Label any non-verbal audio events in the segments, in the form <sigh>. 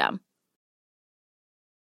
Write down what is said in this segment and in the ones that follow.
system.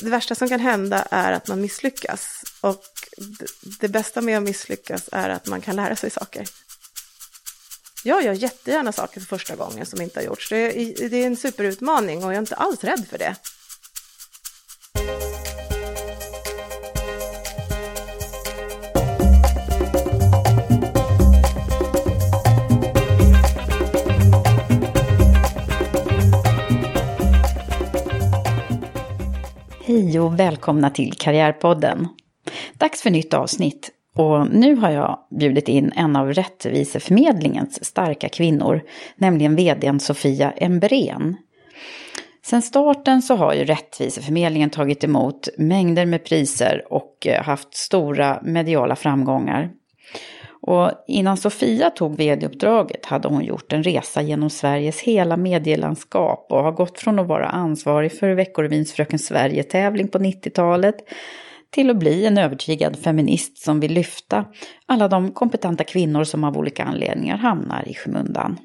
Det värsta som kan hända är att man misslyckas. Och det- bästa med att misslyckas är att man kan lära sig saker. Jag gör jättegärna saker för första gången som inte har gjorts. Det är, det är en superutmaning och jag är inte alls rädd för det. Hej och välkomna till Karriärpodden. Dags för nytt avsnitt. Och nu har jag bjudit in en av Rättviseförmedlingens starka kvinnor, nämligen vdn Sofia Embrén. Sen starten så har ju Rättviseförmedlingen tagit emot mängder med priser och eh, haft stora mediala framgångar. Och innan Sofia tog vd-uppdraget hade hon gjort en resa genom Sveriges hela medielandskap och har gått från att vara ansvarig för Veckorevins Fröken Sverige-tävling på 90-talet till att bli en övertygad feminist som vill lyfta alla de kompetenta kvinnor som av olika anledningar hamnar i skymundan.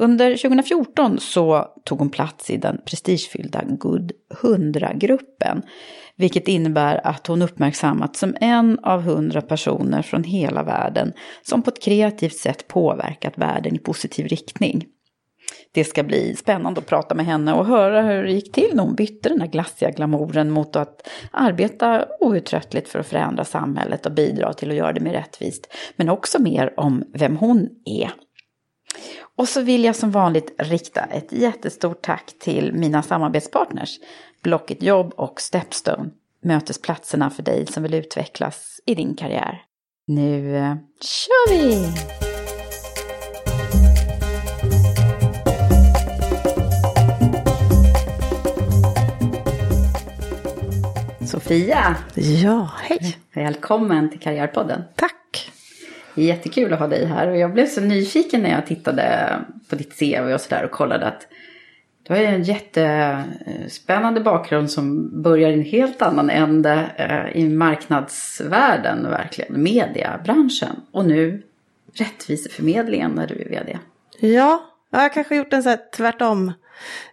Under 2014 så tog hon plats i den prestigefyllda Good 100-gruppen, vilket innebär att hon uppmärksammats som en av hundra personer från hela världen som på ett kreativt sätt påverkat världen i positiv riktning. Det ska bli spännande att prata med henne och höra hur det gick till när hon bytte den här glassiga glamouren mot att arbeta outtröttligt för att förändra samhället och bidra till att göra det mer rättvist. Men också mer om vem hon är. Och så vill jag som vanligt rikta ett jättestort tack till mina samarbetspartners Blocket Jobb och Stepstone, mötesplatserna för dig som vill utvecklas i din karriär. Nu eh, kör vi! Sofia, Ja, hej. välkommen till Karriärpodden. Tack. Jättekul att ha dig här och jag blev så nyfiken när jag tittade på ditt CV och sådär och kollade att du har ju en jättespännande bakgrund som börjar i en helt annan ände eh, i marknadsvärlden, verkligen, mediebranschen. Och nu rättviseförmedlingen när du är vd. Ja, jag har kanske gjort en så här tvärtom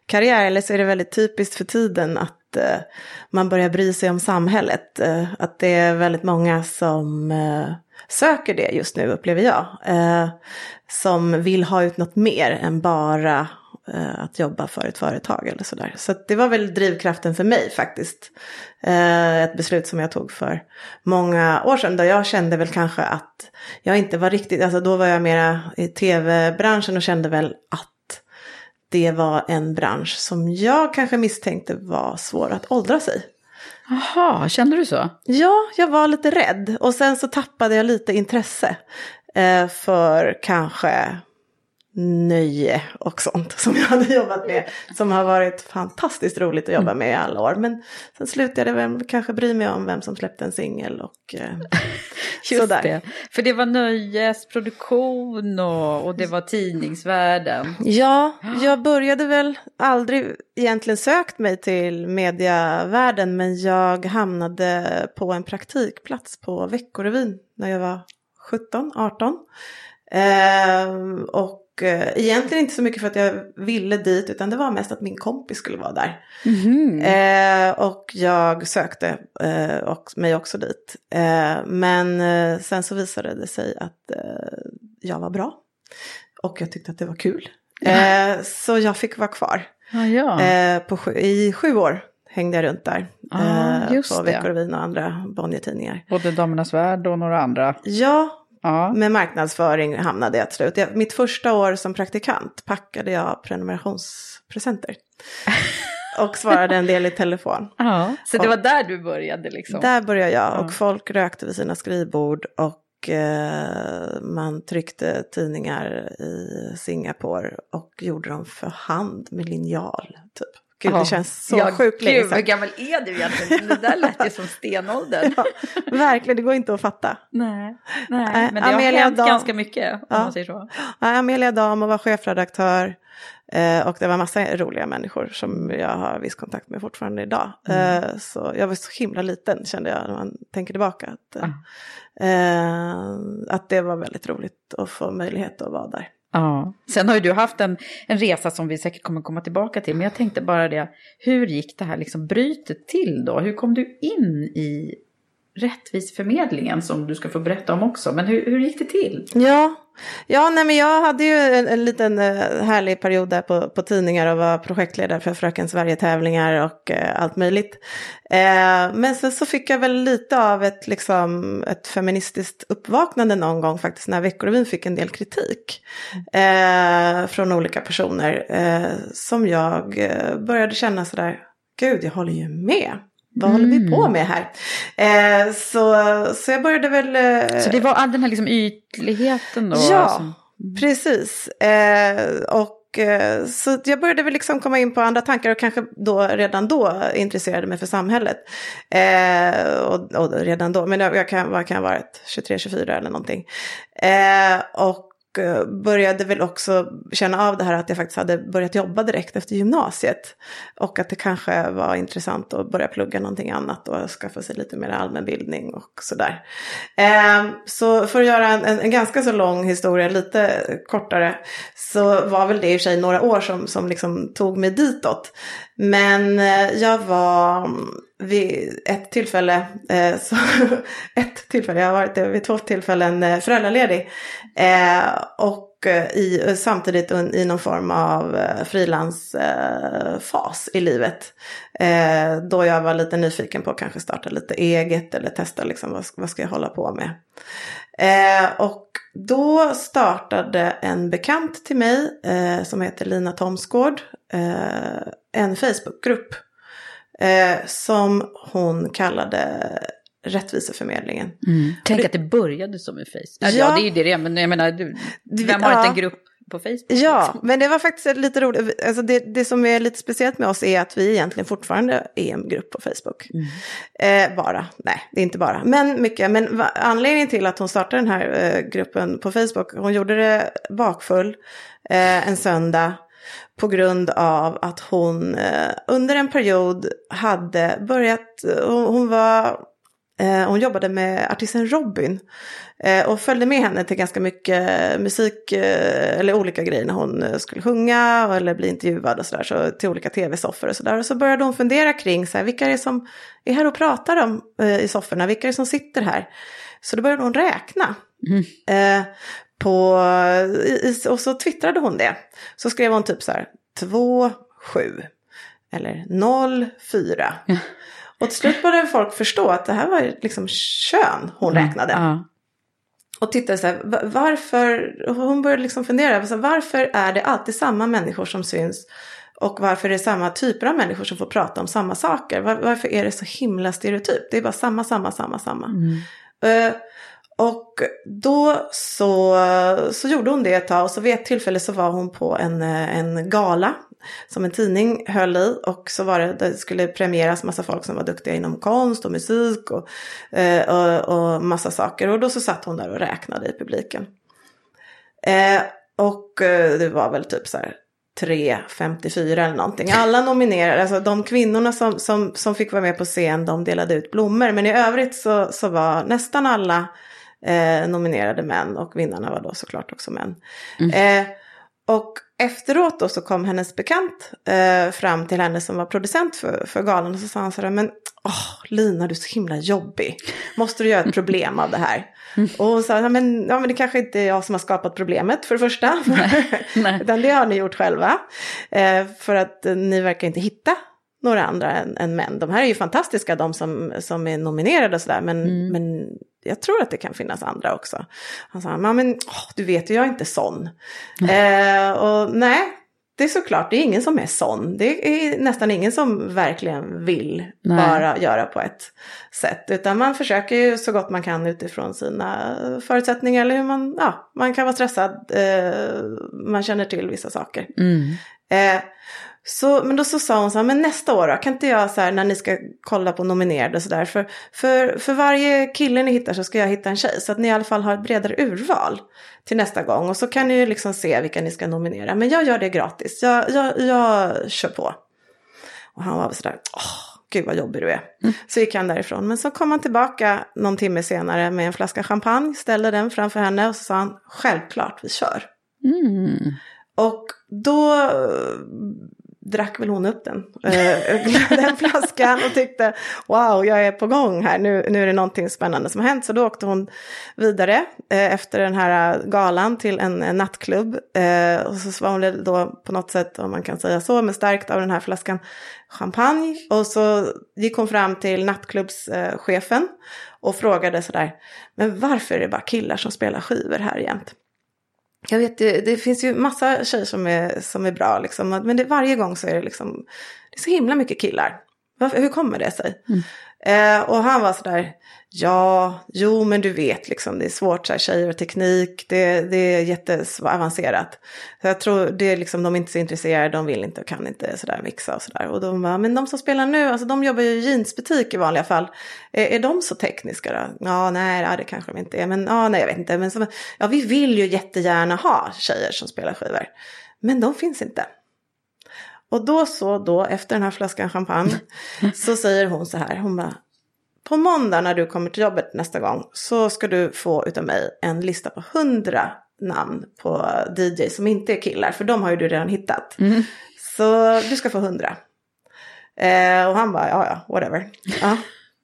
karriär eller så är det väldigt typiskt för tiden att eh, man börjar bry sig om samhället. Eh, att det är väldigt många som söker det just nu upplever jag. Eh, som vill ha ut något mer än bara eh, att jobba för ett företag eller sådär. Så att det var väl drivkraften för mig faktiskt. Eh, ett beslut som jag tog för många år sedan. Där jag kände väl kanske att jag inte var riktigt, alltså då var jag mera i tv-branschen och kände väl att det var en bransch som jag kanske misstänkte var svår att åldras i. Jaha, kände du så? Ja, jag var lite rädd och sen så tappade jag lite intresse eh, för kanske nöje och sånt som jag hade jobbat med. Som har varit fantastiskt roligt att jobba med i alla år. Men sen slutade jag väl kanske bry mig om vem som släppte en singel och eh, <laughs> Just sådär. det. För det var nöjesproduktion och, och det var tidningsvärlden. Ja, jag började väl aldrig egentligen sökt mig till mediavärlden men jag hamnade på en praktikplats på Veckorevyn när jag var 17, 18. Ehm, och eh, egentligen inte så mycket för att jag ville dit utan det var mest att min kompis skulle vara där. Eh, och jag sökte eh, och, mig också dit. Eh, men eh, sen så visade det sig att eh, jag var bra. Och jag tyckte att det var kul. Eh, så jag fick vara kvar. Ja, ja. Eh, på sju, I sju år hängde jag runt där. Ah, eh, på. Veckorevyn och andra Bonnier-tidningar. Både Damernas Värld och några andra. Ja, Ja. med marknadsföring hamnade jag till slut. Jag, mitt första år som praktikant packade jag prenumerationspresenter. <laughs> och svarade en del i telefon. ja. Så det var där du började liksom? Där började jag Ja. och folk rökte vid sina skrivbord och eh, man tryckte tidningar i Singapore och gjorde dem för hand med linjal. Typ. Gud, Ja. det känns så ja, sjukt länge gud, Hur sedan. gammal är du egentligen? Det där lät ju som stenåldern. <laughs> Ja, verkligen, det går inte att fatta. Nej, nej. Men det har hänt Dam- ganska mycket om Ja. man säger så. Amelia Dam och var chefredaktör. Eh, och det var massa roliga människor som jag har viss kontakt med fortfarande idag. Mm. Eh, så jag var så himla liten kände jag när man tänker tillbaka. Att, eh, eh, att det var väldigt roligt att få möjlighet att vara där. Ja. Sen har ju du haft en, en resa som vi säkert kommer komma tillbaka till. Men jag tänkte bara det, hur gick det här liksom brytet till då? Hur kom du in i rättviseförmedlingen som du ska få berätta om också? Men hur, hur gick det till? Ja, ja nej, men jag hade ju en, en liten eh, härlig period där på, på tidningar och var projektledare för Fröken Sverige-tävlingar och eh, allt möjligt. Eh, men sen så fick jag väl lite av ett, liksom, ett feministiskt uppvaknande någon gång faktiskt när Veckorevyn fick en del kritik eh, från olika personer eh, som jag eh, började känna sådär, gud jag håller ju med. Vad håller vi på med här? Eh, så, så jag började väl... Eh, Så det var all den här liksom ytligheten då? Ja, alltså. precis. Eh, och eh, så jag började väl liksom komma in på andra tankar och kanske då redan då intresserade mig för samhället. Eh, och, och redan då, men jag, jag kan, vad kan jag ha varit, 23-24 eller någonting. Eh, och Eh, började väl också känna av det här att jag faktiskt hade börjat jobba direkt efter gymnasiet. Och att det kanske var intressant att börja plugga någonting annat och skaffa sig lite mer allmänbildning och sådär. Ehm, så för att göra en, en, ganska så lång historia lite kortare så var väl det i och för sig några år som, som liksom tog mig ditåt. Men eh, jag var mm, vid ett tillfälle, eh, så, <laughs> ett tillfälle, jag har varit det vid två tillfällen eh, föräldraledig. Eh, och eh, i, samtidigt un- i någon form av eh, frilansfas eh, i livet. Eh, då jag var lite nyfiken på att kanske starta lite eget eller testa liksom, vad, vad ska jag hålla på med. Eh, och då startade en bekant till mig eh, som heter Lina Tomsgård eh, en Facebookgrupp eh, som hon kallade Rättviseförmedlingen. Tänk att det började som en face. Ja, Ja. det är ju det det är, men jag menar, du, vem har ja. inte en grupp på Facebook? Ja, liksom? men det var faktiskt lite roligt. Alltså det, det som är lite speciellt med oss är att vi egentligen fortfarande är en grupp på Facebook. Eh, bara, nej, det är inte bara. Men mycket. Men va, anledningen till att hon startade den här eh, gruppen på Facebook, hon gjorde det bakfull eh, en söndag. På grund av att hon eh, under en period hade börjat, hon, hon var Eh, hon jobbade med artisten Robin eh, och följde med henne till ganska mycket musik eh, eller olika grejer när hon eh, skulle sjunga eller bli intervjuad och sådär, så, till olika tv-soffor och sådär. Och så började hon fundera kring så här, vilka är det som är här och pratar om eh, i sofforna, vilka är det som sitter här? Så då började hon räkna. Eh, på, och så twittrade hon det. Så skrev hon typ så här, 2, 7 eller 0, 4. Och till slut började folk förstå att det här var liksom kön hon räknade. Ja. Och tittade så här, va- varför, hon började liksom fundera, så här, varför är det alltid samma människor som syns? Och varför är det samma typer av människor som får prata om samma saker? Var, varför är det så himla stereotypt? Det är bara samma, samma, samma, samma. Eh, och då så, så gjorde hon det ett tag och så vid ett tillfälle så var hon på en, en gala som en tidning höll i och så var det, det skulle premieras massa folk som var duktiga inom konst och musik och, eh, och, och massa saker och då så satt hon där och räknade i publiken. Eh, och eh, det var väl typ så här 3.54 eller någonting. Alla nominerade, alltså de kvinnorna som, som, som fick vara med på scen, de delade ut blommor. Men i övrigt så, så var nästan alla eh, nominerade män och vinnarna var då såklart också män. Mm. Eh, och efteråt då så kom hennes bekant eh, fram till henne som var producent för, för galan och så sa han sådär, men åh, Lina du är så himla jobbig, måste du göra ett problem av det här? Mm. Och hon sa, men, ja men det kanske inte är jag som har skapat problemet för det första, <laughs> Nej. Nej. <laughs> utan det har ni gjort själva. Eh, för att eh, ni verkar inte hitta några andra än, än, män. De här är ju fantastiska, de som, som är nominerade och sådär, men, mm. men jag tror att det kan finnas andra också. Han sa, men åh, du vet ju, jag är inte sån. Eh, och nej, det är såklart, det är ingen som är sån. Det är nästan ingen som verkligen vill nej. bara göra på ett sätt. Utan man försöker ju så gott man kan utifrån sina förutsättningar. Eller hur man, ja, man kan vara stressad, eh, man känner till vissa saker. Mm. Eh, så, men då så sa hon så här, men nästa år då, kan inte jag så här när ni ska kolla på nominerade och sådär, för, för, för varje kille ni hittar så ska jag hitta en tjej, så att ni i alla fall har ett bredare urval till nästa gång. Och så kan ni ju liksom se vilka ni ska nominera, men jag gör det gratis, jag, jag, jag kör på. Och han var sådär, åh, gud vad jobbig du är. Mm. Så gick han därifrån. Men så kom han tillbaka någon timme senare med en flaska champagne, ställde den framför henne och så sa han, självklart vi kör. Mm. Och då drack väl hon upp den, <laughs> den flaskan och tyckte wow, jag är på gång här, nu, nu är det någonting spännande som har hänt. Så då åkte hon vidare eh, efter den här eh, galan till en, nattklubb. Eh, och så var hon då på något sätt, om man kan säga så, men stärkt av den här flaskan champagne. Och så gick hon fram till nattklubbschefen och frågade sådär, men varför är det bara killar som spelar skivor här jämt? Jag vet, det, det finns ju massa tjejer som är, som är bra liksom. Men det, varje gång så är det liksom, det är så himla mycket killar. Varför, hur kommer det sig? Mm. Eh, och han var sådär, ja, jo men du vet liksom, det är svårt så här, tjejer och teknik, det, det är jätteavancerat. Så jag tror det är liksom, de är inte så intresserade, de vill inte och kan inte sådär mixa och sådär. Och de bara, men de som spelar nu, alltså de jobbar ju i jeansbutik i vanliga fall, är, är de så tekniska då? Ja, nej, ja, det kanske de inte är, men ja, nej, jag vet inte. Men så, ja, vi vill ju jättegärna ha tjejer som spelar skivor, men de finns inte. Och då så då, efter den här flaskan champagne, <laughs> så säger hon så här, hon bara, på måndag när du kommer till jobbet nästa gång så ska du få utav mig en lista på hundra namn på DJ som inte är killar, för de har ju du redan hittat. Mm. Så du ska få hundra. Eh, och han bara, ja ja, whatever. Ja,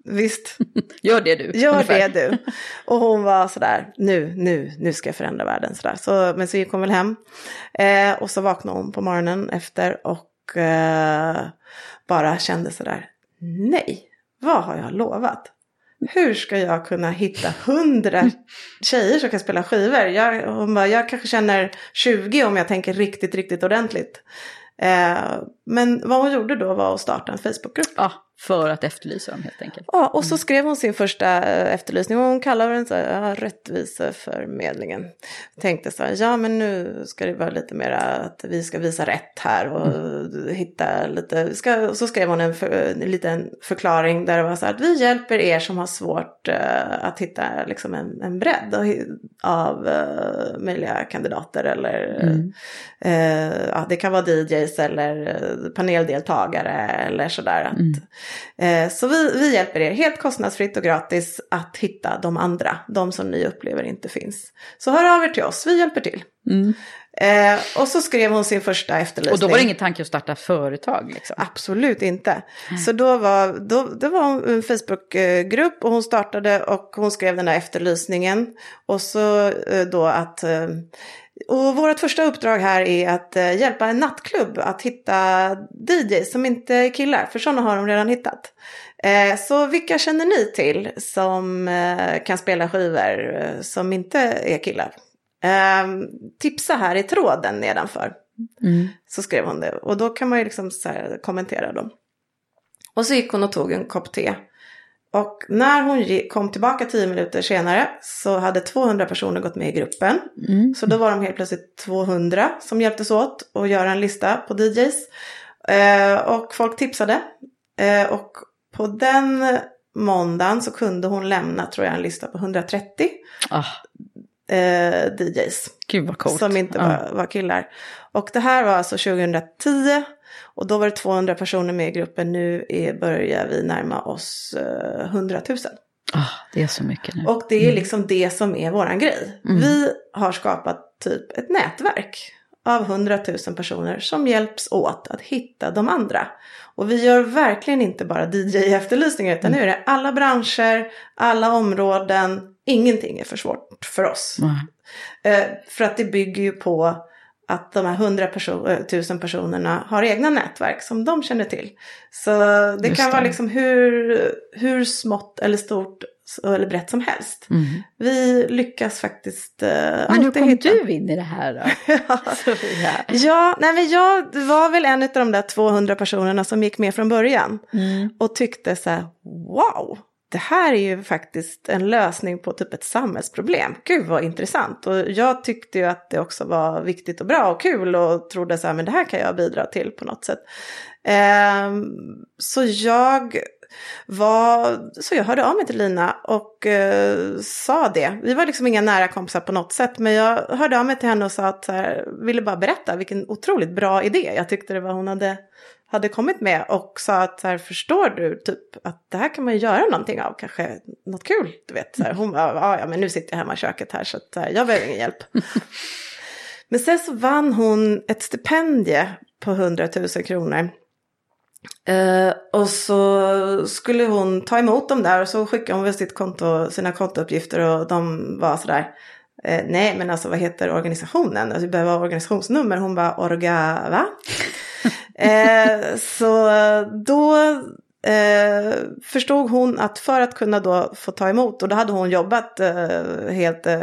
visst. <laughs> Gör det du. Gör ungefär. det du. Och hon var sådär, nu, nu, nu ska jag förändra världen. Sådär. Så, men så gick hon väl hem. Eh, och så vaknade hon på morgonen efter och eh, bara kände sådär, nej, vad har jag lovat? Hur ska jag kunna hitta hundra <laughs> tjejer som kan spela skivor? Jag, hon bara, jag kanske känner 20 om jag tänker riktigt, riktigt ordentligt. Eh, men vad hon gjorde då var att starta en Facebookgrupp. Ja, för att efterlysa dem helt enkelt. Ja, och så skrev hon sin första eh, efterlysning och hon kallade den så här, ja, rättviseförmedlingen. Tänkte så här, ja men nu ska det vara lite mer att vi ska visa rätt här och mm. hitta lite, ska, och så skrev hon en, för, en liten förklaring där det var så här att vi hjälper er som har svårt uh, att hitta liksom en, en bredd av, av uh, möjliga kandidater eller mm. uh, ja, det kan vara DJs eller paneldeltagare eller sådär. Att, mm. Eh, så vi, vi hjälper er helt kostnadsfritt och gratis att hitta de andra, de som ni upplever inte finns. Så hör av er till oss, vi hjälper till. Mm. Eh, och så skrev hon sin första efterlysning. Och då var det ingen tanke att starta företag? Liksom. Absolut inte. Mm. Så då var, då, det var en Facebookgrupp och hon startade och hon skrev den där efterlysningen. Och så eh, då att eh, och vårt första uppdrag här är att eh, hjälpa en nattklubb att hitta DJs som inte är killar, för sådana har de redan hittat. Eh, så vilka känner ni till som eh, kan spela skivor som inte är killar? Tipsa här i tråden nedanför. Mm. Så skrev hon det. Och då kan man ju liksom kommentera dem. Och så gick hon och tog en kopp te. Och när hon kom tillbaka tio minuter senare så hade 200 personer gått med i gruppen. Mm. Så då var de helt plötsligt 200 som hjälptes åt att göra en lista på DJs. Eh, och folk tipsade. Eh, och på den måndagen så kunde hon lämna, tror jag, en lista på 130 ah. eh, DJs. Gud vad coolt. Som inte var, var killar. Och det här var alltså 2010. Och då var det 200 personer med i gruppen. Nu är, börjar vi närma oss eh, 100 000. Ah, det är så mycket nu. Och det är mm. liksom det som är våran grej. Mm. Vi har skapat typ ett nätverk av 100 000 personer som hjälps åt att hitta de andra. Och vi gör verkligen inte bara DJ-efterlysningar utan mm. nu är det alla branscher, alla områden, ingenting är för svårt för oss. Eh, för att det bygger ju på att de här 100 perso tusen personerna har egna nätverk som de känner till. Så det Just kan det. vara liksom hur, hur smått eller stort eller brett som helst. Mm. Vi lyckas faktiskt uh, Men hur kom hitta. du in i det här då? <laughs> <laughs> ja, nej, men jag var väl en av de där 200 personerna som gick med från början. Mm. Och tyckte så här, wow, det här är ju faktiskt en lösning på typ ett samhällsproblem. Gud vad intressant. Och jag tyckte ju att det också var viktigt och bra och kul och trodde så här, men det här kan jag bidra till på något sätt. Eh, så jag var, så jag hörde av mig till Lina och eh, sa det. Vi var liksom inga nära kompisar på något sätt, men jag hörde av mig till henne och sa att så här, ville bara berätta vilken otroligt bra idé jag tyckte det var hon hade hade kommit med och sa att så här, förstår du typ att det här kan man göra någonting av, kanske något kul, du vet. Så här, hon bara, ja men nu sitter jag hemma i köket här så att jag behöver ingen hjälp. <laughs> men sen så vann hon ett stipendie på 100 000 kronor. Uh, och så skulle hon ta emot dem där och så skickade hon väl sitt konto, sina kontouppgifter och de var sådär. Uh, nej men alltså vad heter organisationen? Alltså, vi behöver organisationsnummer. Hon bara orga va? <laughs> Eh, så då eh, förstod hon att för att kunna då få ta emot, och då hade hon jobbat eh, helt eh,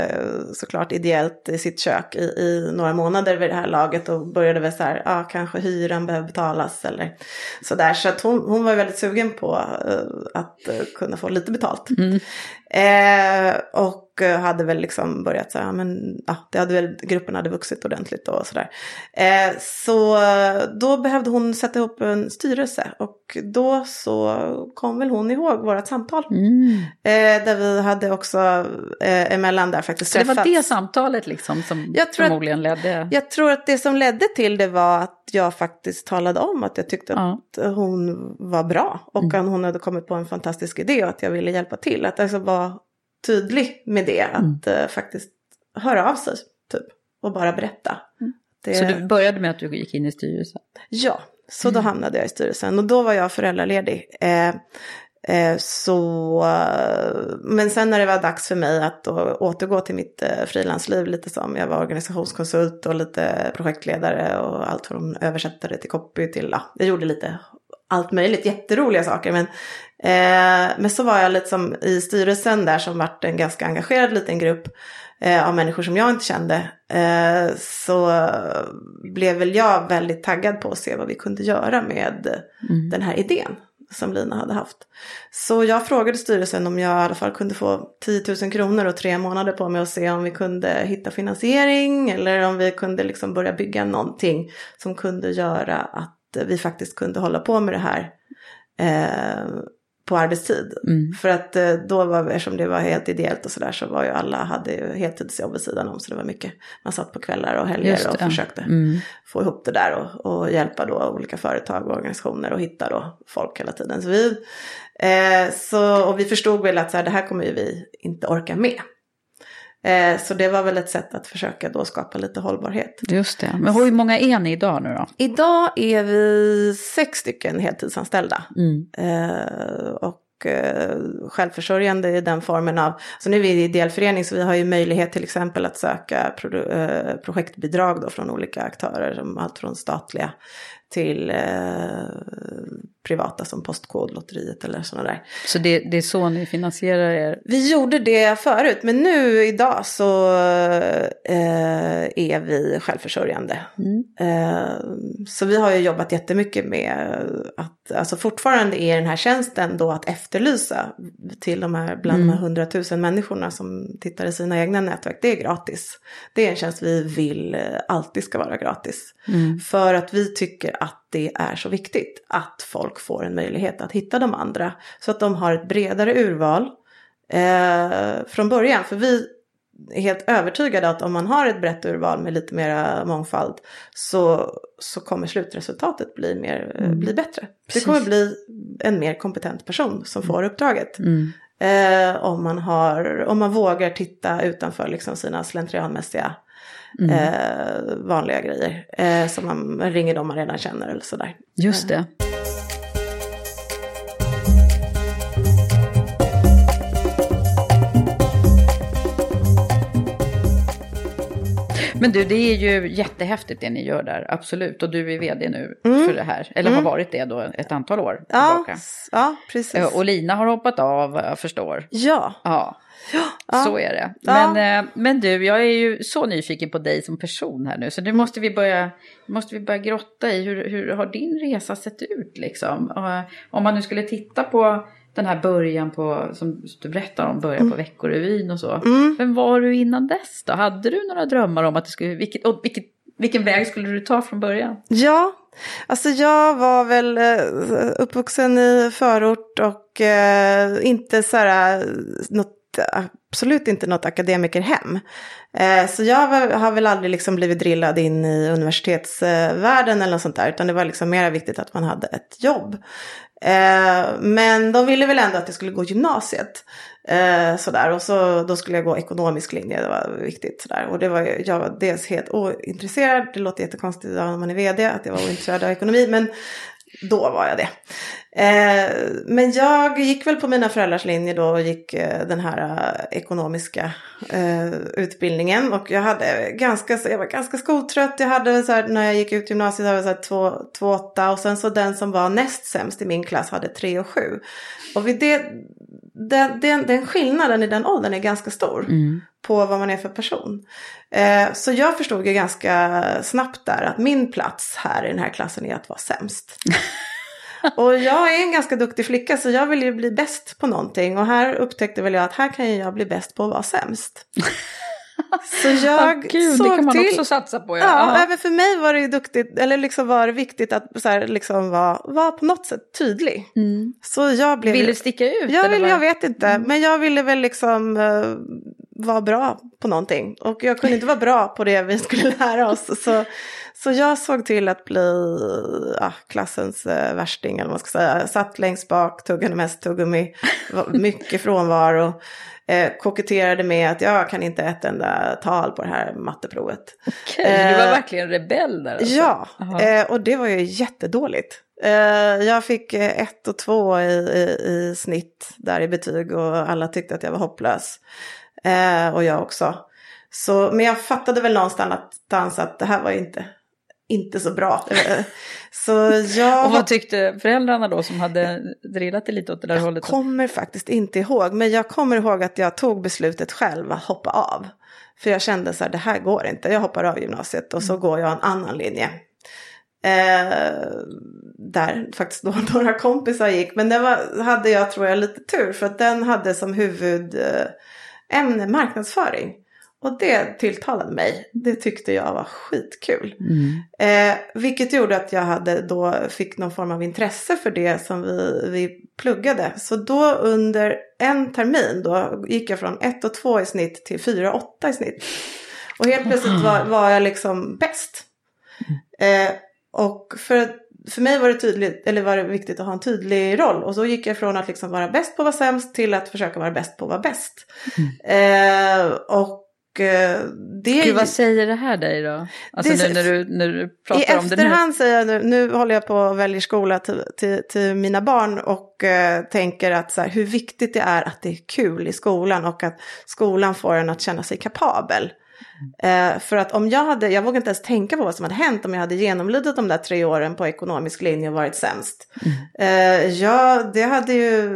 såklart ideellt i sitt kök i, i, några månader vid det här laget och började väl så här, ja ah, kanske hyran behöver betalas eller sådär. Så att hon, hon var väldigt sugen på eh, att kunna få lite betalt. Mm. Och hade väl liksom börjat så här, men ja, det hade väl, gruppen hade vuxit ordentligt och sådär. Eh, så då behövde hon sätta ihop en styrelse och då så kom väl hon ihåg vårat samtal. Mm. Eh, där vi hade också eh, emellan där faktiskt träffats. Så det var det samtalet liksom som jag förmodligen att, ledde? Jag tror att det som ledde till det var att jag faktiskt talade om att jag tyckte ja. att hon var bra och mm. att hon hade kommit på en fantastisk idé och att jag ville hjälpa till. Att alltså vara tydlig med det, att mm. faktiskt höra av sig typ och bara berätta. Mm. Det... Så du började med att du gick in i styrelsen? Ja, så då mm. hamnade jag i styrelsen och då var jag föräldraledig. Eh, Eh, så, men sen när det var dags för mig att återgå till mitt eh, frilansliv lite som jag var organisationskonsult och lite projektledare och allt från översättare till copy till, ja, jag gjorde lite allt möjligt, jätteroliga saker. Men, eh, men så var jag lite som i styrelsen där som vart en ganska engagerad liten grupp eh, av människor som jag inte kände. Eh, så blev väl jag väldigt taggad på att se vad vi kunde göra med mm. den här idén som Lina hade haft. Så jag frågade styrelsen om jag i alla fall kunde få 10 000 kronor och tre månader på mig att se om vi kunde hitta finansiering eller om vi kunde liksom börja bygga någonting som kunde göra att vi faktiskt kunde hålla på med det här eh, på arbetstid. Mm. För att eh, då var, eftersom det var helt ideellt och sådär så var ju alla hade ju heltidsjobb vid sidan om. Så det var mycket, man satt på kvällar och helger och försökte mm. få ihop det där och, och, hjälpa då olika företag och organisationer och hitta då folk hela tiden. Så vi, eh, så, och vi förstod väl att så här, det här kommer ju vi inte orka med. Eh, så det var väl ett sätt att försöka då skapa lite hållbarhet. Just det. Men hur många är ni idag nu då? Idag är vi sex stycken heltidsanställda. Mm. Eh, och eh, självförsörjande i den formen av, så nu är vi i ideell förening så vi har ju möjlighet till exempel att söka pro, projektbidrag då från olika aktörer, som allt från statliga till privata som Postkodlotteriet eller sådana där. Så det, det är så ni finansierar er? Vi gjorde det förut, men nu idag så eh, är vi självförsörjande. Mm. Eh, så vi har ju jobbat jättemycket med att, alltså fortfarande är den här tjänsten då att efterlysa till de här, bland mm. de här hundratusen människorna som tittar i sina egna nätverk. Det är gratis. Det är en tjänst vi vill eh, alltid ska vara gratis. Mm. För att vi tycker att det är så viktigt att folk får en möjlighet att hitta de andra. Så att de har ett bredare urval eh, från början. För vi är helt övertygade att om man har ett brett urval med lite mera mångfald så, så kommer slutresultatet bli, mer, mm. bli bättre. Precis. Det kommer bli en mer kompetent person som får uppdraget. Mm. Eh, om, man har, om man vågar titta utanför liksom sina slentrianmässiga mm. eh, vanliga grejer. Eh, som man ringer dem man redan känner eller sådär. Just det. Men du, det är ju jättehäftigt det ni gör där, absolut. Och du är vd nu mm. för det här, eller mm. har varit det då ett antal år ja, tillbaka. Ja, precis. Eh, och Lina har hoppat av, jag förstår. Ja. ja. Ja. Så är det. Men, ja. Eh, men du, jag är ju så nyfiken på dig som person här nu. Så nu måste vi börja, måste vi börja grotta i hur, hur har din resa sett ut liksom? Om man nu skulle titta på den här början på, som du berättar om, början mm. på Veckorevyn och så. Mm. Vem var du innan dess då? Hade du några drömmar om att det skulle, vilket, och vilket, vilken väg skulle du ta från början? Ja, alltså jag var väl eh, uppvuxen i förort och eh, inte så här något absolut inte något akademikerhem. Eh, så jag har väl aldrig liksom blivit drillad in i universitetsvärlden eller något sånt där. Utan det var liksom mer viktigt att man hade ett jobb. Eh, men de ville väl ändå att jag skulle gå gymnasiet. Eh, sådär. Och så, då skulle jag gå ekonomisk linje, det var viktigt. Sådär. Och det var, jag var dels helt ointresserad, det låter jättekonstigt idag när man är vd att jag var ointresserad av ekonomi. Men då var jag det. Eh, men jag gick väl på mina föräldrars linje då och gick eh, den här eh, ekonomiska utbildningen. Och jag, hade ganska, jag var ganska skoltrött. Jag hade så här, när jag gick ut gymnasiet hade jag 2,8 och sen så den som var näst sämst i min klass hade 3 och 7. Och vid det, den, den, den skillnaden i den åldern är ganska stor. Mm. På vad man är för person. Eh, så jag förstod ju ganska snabbt där att min plats här i den här klassen är att vara sämst. <laughs> och jag är en ganska duktig flicka så jag vill ju bli bäst på någonting. Och här upptäckte väl jag att här kan jag bli bäst på att vara sämst. <laughs> Så jag oh, Gud, såg det kan man till, också satsa på. Ja, ja även för mig var det ju duktigt, eller liksom var det viktigt att så här, liksom vara, vara på något sätt tydlig. Mm. Så jag blev... Vill du sticka ut? Jag, vill, jag vet inte, mm. men jag ville väl liksom uh, vara bra på någonting. Och jag kunde inte vara bra på det vi skulle <laughs> lära oss. Så, så jag såg till att bli ja, klassens uh, värsting, eller vad man ska säga. Satt längst bak, tuggade mest tuggummi, <laughs> mycket frånvaro eh, koketterade med att jag kan inte ett enda tal på det här matteprovet. Okej, okay, du var eh, verkligen rebell där alltså. Ja, eh, och det var ju jättedåligt. Eh, jag fick eh, ett och två i, i, i, snitt där i betyg och alla tyckte att jag var hopplös. Eh, och jag också. Så, men jag fattade väl någonstans att det här var inte inte så bra. <laughs> Så jag... Och vad tyckte föräldrarna då som hade drillat det lite åt det där jag hållet? Jag kommer faktiskt inte ihåg, men jag kommer ihåg att jag tog beslutet själv att hoppa av. För jag kände så här, det här går inte, jag hoppar av gymnasiet och så mm. går jag en annan linje. Eh, där faktiskt då <laughs> några kompisar gick, men det var, hade jag tror jag lite tur för att den hade som huvudämne marknadsföring. Och det tilltalade mig. Det tyckte jag var skitkul. Mm. Eh, vilket gjorde att jag hade då fick någon form av intresse för det som vi, vi pluggade. Så då under en termin då gick jag från 1 och 2 i snitt till 4 och 8 i snitt. Och helt plötsligt var, var jag liksom bäst. Eh, och för, för mig var det tydligt, eller var det viktigt att ha en tydlig roll. Och så gick jag från att liksom vara bäst på att vara sämst till att försöka vara bäst på att vara bäst. Mm. Eh, och det... Gud, vad säger det här dig då? Alltså det, nu när du, när du pratar om det nu. I efterhand säger jag nu, nu håller jag på att välja skola till, till, till mina barn och eh, tänker att så här, hur viktigt det är att det är kul i skolan och att skolan får en att känna sig kapabel. Eh, för att om jag hade, jag vågar inte ens tänka på vad som hade hänt om jag hade genomlidit de där tre åren på ekonomisk linje och varit sämst. Eh, ja, det hade ju,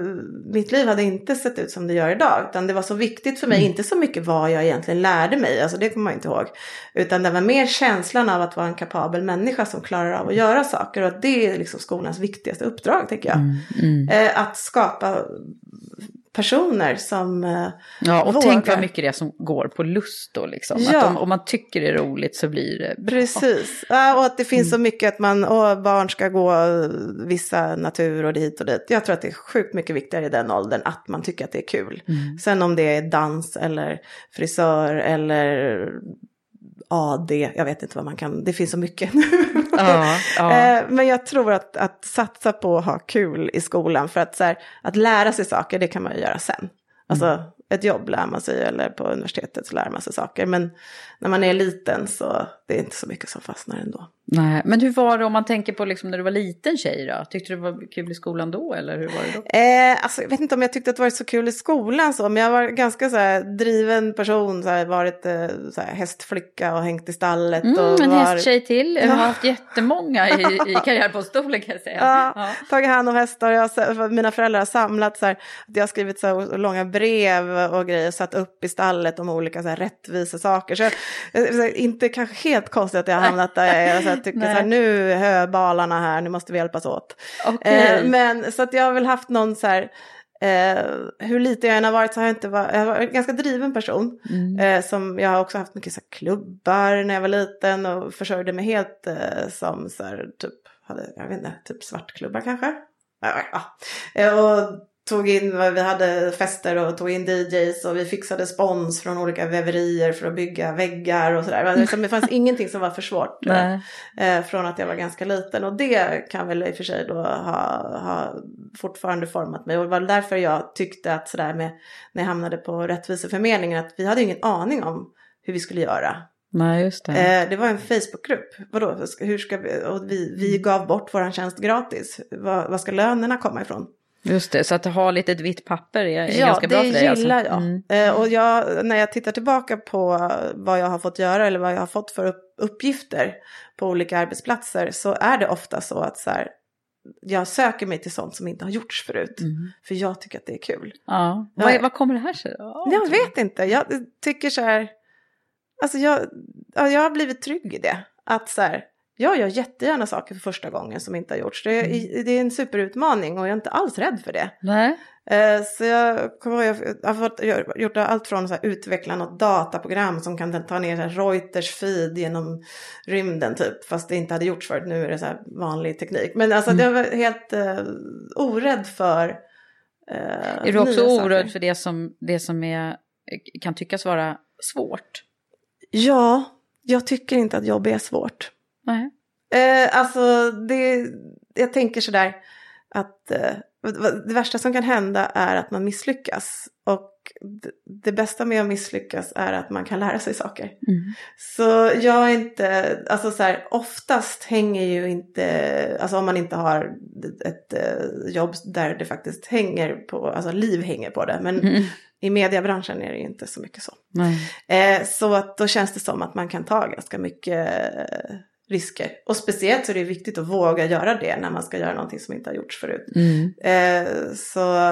mitt liv hade inte sett ut som det gör idag. Utan det var så viktigt för mig, inte så mycket vad jag egentligen lärde mig, alltså det kommer man inte ihåg. Utan det var mer känslan av att vara en kapabel människa som klarar av att göra saker. Och det är liksom skolans viktigaste uppdrag, tänker jag. Eh, att skapa personer som eh, Ja, och vågar. tänk vad mycket det är som går på lust då liksom. Ja. Att om, om man tycker det är roligt så blir det bra. Precis, ja, och att det finns så mycket att man, åh, barn ska gå eh, vissa natur och dit och dit. Jag tror att det är sjukt mycket viktigare i den åldern att man tycker att det är kul. Sen om det är dans eller frisör eller AD, jag vet inte vad man kan, det finns så mycket nu. Ja, ja. <laughs> Eh, Men jag tror att, att satsa på att ha kul i skolan för att, så här, att lära sig saker, det kan man ju göra sen. Alltså ett jobb lär man sig eller på universitetet så lär man sig saker. Men när man är liten så det är inte så mycket som fastnar ändå. Nej, men hur var det om man tänker på liksom när du var liten tjej då? Tyckte du det var kul i skolan då eller hur var det då? Eh, alltså, jag vet inte om jag tyckte att det var så kul i skolan så, men jag var ganska så här, driven person, så här, varit eh, så här, hästflicka och hängt i stallet. Mm, och en var... hästtjej till. Jag har Ja. haft jättemånga i, i <laughs> karriärpåstolen kan jag säga. Ja, tagit hand om hästar. Jag, mina föräldrar har samlat så här, jag har skrivit så långa brev och grejer, satt upp i stallet om olika så här rättvisa saker. Så, jag- inte kanske helt konstigt att jag har hamnat där jag är, så här, tycker så här, nu är höbalarna här, nu måste vi hjälpas åt. Okej. Eh, men så att jag har väl haft någon så här, eh, hur lite jag än har varit så har jag inte varit, jag har varit en ganska driven person. Mm. Eh, som jag har också haft mycket så här, klubbar när jag var liten och försörjde mig helt eh, som så här, typ, hade, jag vet inte, typ svartklubbar kanske. Ja, ja. Eh, och tog in, vi hade fester och tog in DJs och vi fixade spons från olika väverier för att bygga väggar och sådär. Liksom- Det fanns <laughs> ingenting som var för svårt. eh, eh, från att jag var ganska liten. Och det kan väl i och för sig då ha, ha fortfarande format mig. Och det var därför jag tyckte att sådär med, när jag hamnade på Rättviseförmedlingen, att vi hade ingen aning om hur vi skulle göra. Nej, just det. Eh, det var en Facebookgrupp. Vadå, hur ska vi, och vi, vi gav bort våran tjänst gratis. Var, var ska lönerna komma ifrån? Just det, så att ha lite ett vitt papper är, är ganska bra för dig. det gillar alltså. jag. Mm. Eh, och jag, när jag tittar tillbaka på vad jag har fått göra eller vad jag har fått för upp, uppgifter på olika arbetsplatser så är det ofta så att så här, jag söker mig till sånt som inte har gjorts förut. Mm. För jag tycker att det är kul. Ja. Ja. Vad, vad kommer det här sig? Ja, jag vet inte, jag tycker så här, alltså jag, ja, jag har blivit trygg i det. Att så här, jag gör jättegärna saker för första gången som inte har gjorts. Det är, det är en superutmaning och jag är inte alls rädd för det. Nej. Eh, Så jag kommer jag har fått, gjort allt från här, utveckla något dataprogram som kan ta ner Reuters feed genom rymden typ. Fast det inte hade gjorts förut, nu är det så vanlig teknik. Men alltså jag var helt eh, orädd för eh, Är du också orädd saker. för det som, det som är, kan tyckas vara svårt? Ja, jag tycker inte att jobb är svårt. Nej. Eh, alltså, det, jag tänker sådär att eh, det värsta som kan hända är att man misslyckas. Och det, bästa med att misslyckas är att man kan lära sig saker. Mm. Så jag är inte, alltså så här, oftast hänger ju inte, alltså om man inte har ett eh, jobb där det faktiskt hänger på, alltså liv hänger på det. Men Mm. i mediebranschen är det ju inte så mycket så. Nej. Eh, så att då känns det som att man kan ta ganska mycket risker. Och speciellt så är det viktigt att våga göra det när man ska göra någonting som inte har gjorts förut. Mm. Eh, så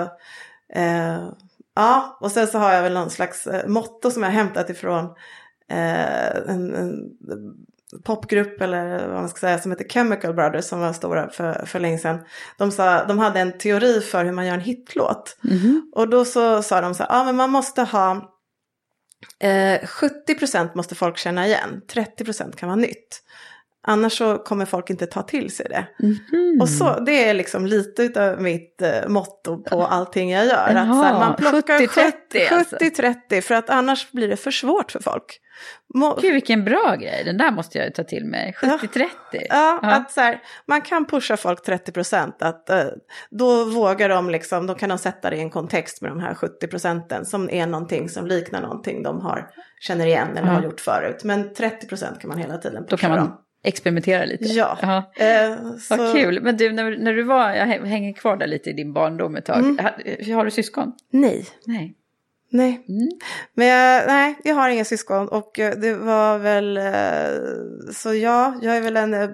eh, ja, och sen så har jag väl någon slags eh, motto som jag hämtat ifrån eh, en, en popgrupp eller vad man ska säga som heter Chemical Brothers som var stora för, för länge sedan. De, sa, de hade en teori för hur man gör en hitlåt. Mhm. Och då så sa de så här, ja men man måste ha eh, 70% måste folk känna igen, 30% kan vara nytt. Annars så kommer folk inte ta till sig det. Mhm. Och så, det är liksom lite av mitt eh, motto på allting jag gör. att Jaha, så här, man plockar 70-30 alltså. 70-30 för att annars blir det för svårt för folk. Må, Gud vilken bra grej, den där måste jag ta till mig. 70-30. Ja, att så här, man kan pusha folk 30 procent. Att eh, då vågar de liksom, då kan de sätta det i en kontext med de här 70 procenten som är någonting som liknar någonting de har, känner igen eller Ja. har gjort förut. Men 30 procent kan man hela tiden pusha dem. Experimentera lite. Ja. Jaha. Eh, så, Vad kul. Men du, när, när du var, jag hä- hänger kvar där lite i din barndom ett tag. Mm. Ha- Har du syskon? Nej, Nej. Nej, Mm. men jag, nej, jag har inga syskon och eh, det var väl eh, så ja, jag är väl en eh,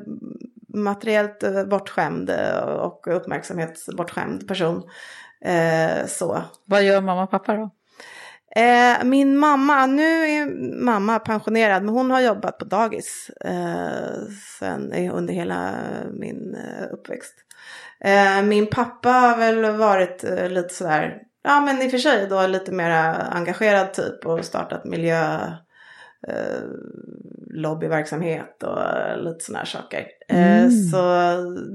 materiellt bortskämd och uppmärksamhetsbortskämd person. Eh, så. Vad gör mamma och pappa då? Eh, min mamma, nu är mamma pensionerad, men hon har jobbat på dagis eh, sen, eh, under hela min eh, uppväxt. Eh, min pappa har väl varit eh, lite sådär, ja men i och för sig då lite mer engagerad typ och startat miljö eh, lobbyverksamhet och lite sådana här saker. Eh, Mm. så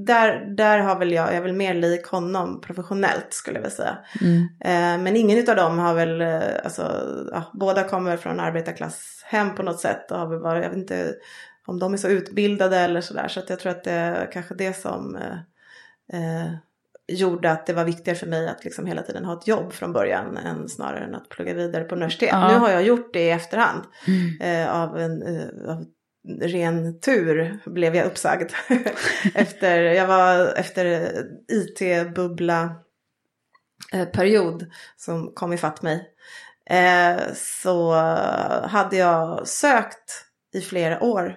där, där har väl jag, jag är väl mer lik honom professionellt skulle jag vilja säga. Mm. Eh, men ingen av dem har väl, alltså, ja, båda kommer från arbetarklasshem på något sätt och har väl varit, jag vet inte om de är så utbildade eller sådär. Så att jag tror att det är kanske det som eh, gjorde att det var viktigare för mig att liksom hela tiden ha ett jobb från början än snarare än att plugga vidare på universitet. Ja. Nu har jag gjort det i efterhand. Mm. Eh, av en eh, av ren tur blev jag uppsagd. <laughs> efter, jag var efter IT-bubbla eh, period som kom ifatt mig. Eh, så hade jag sökt i flera år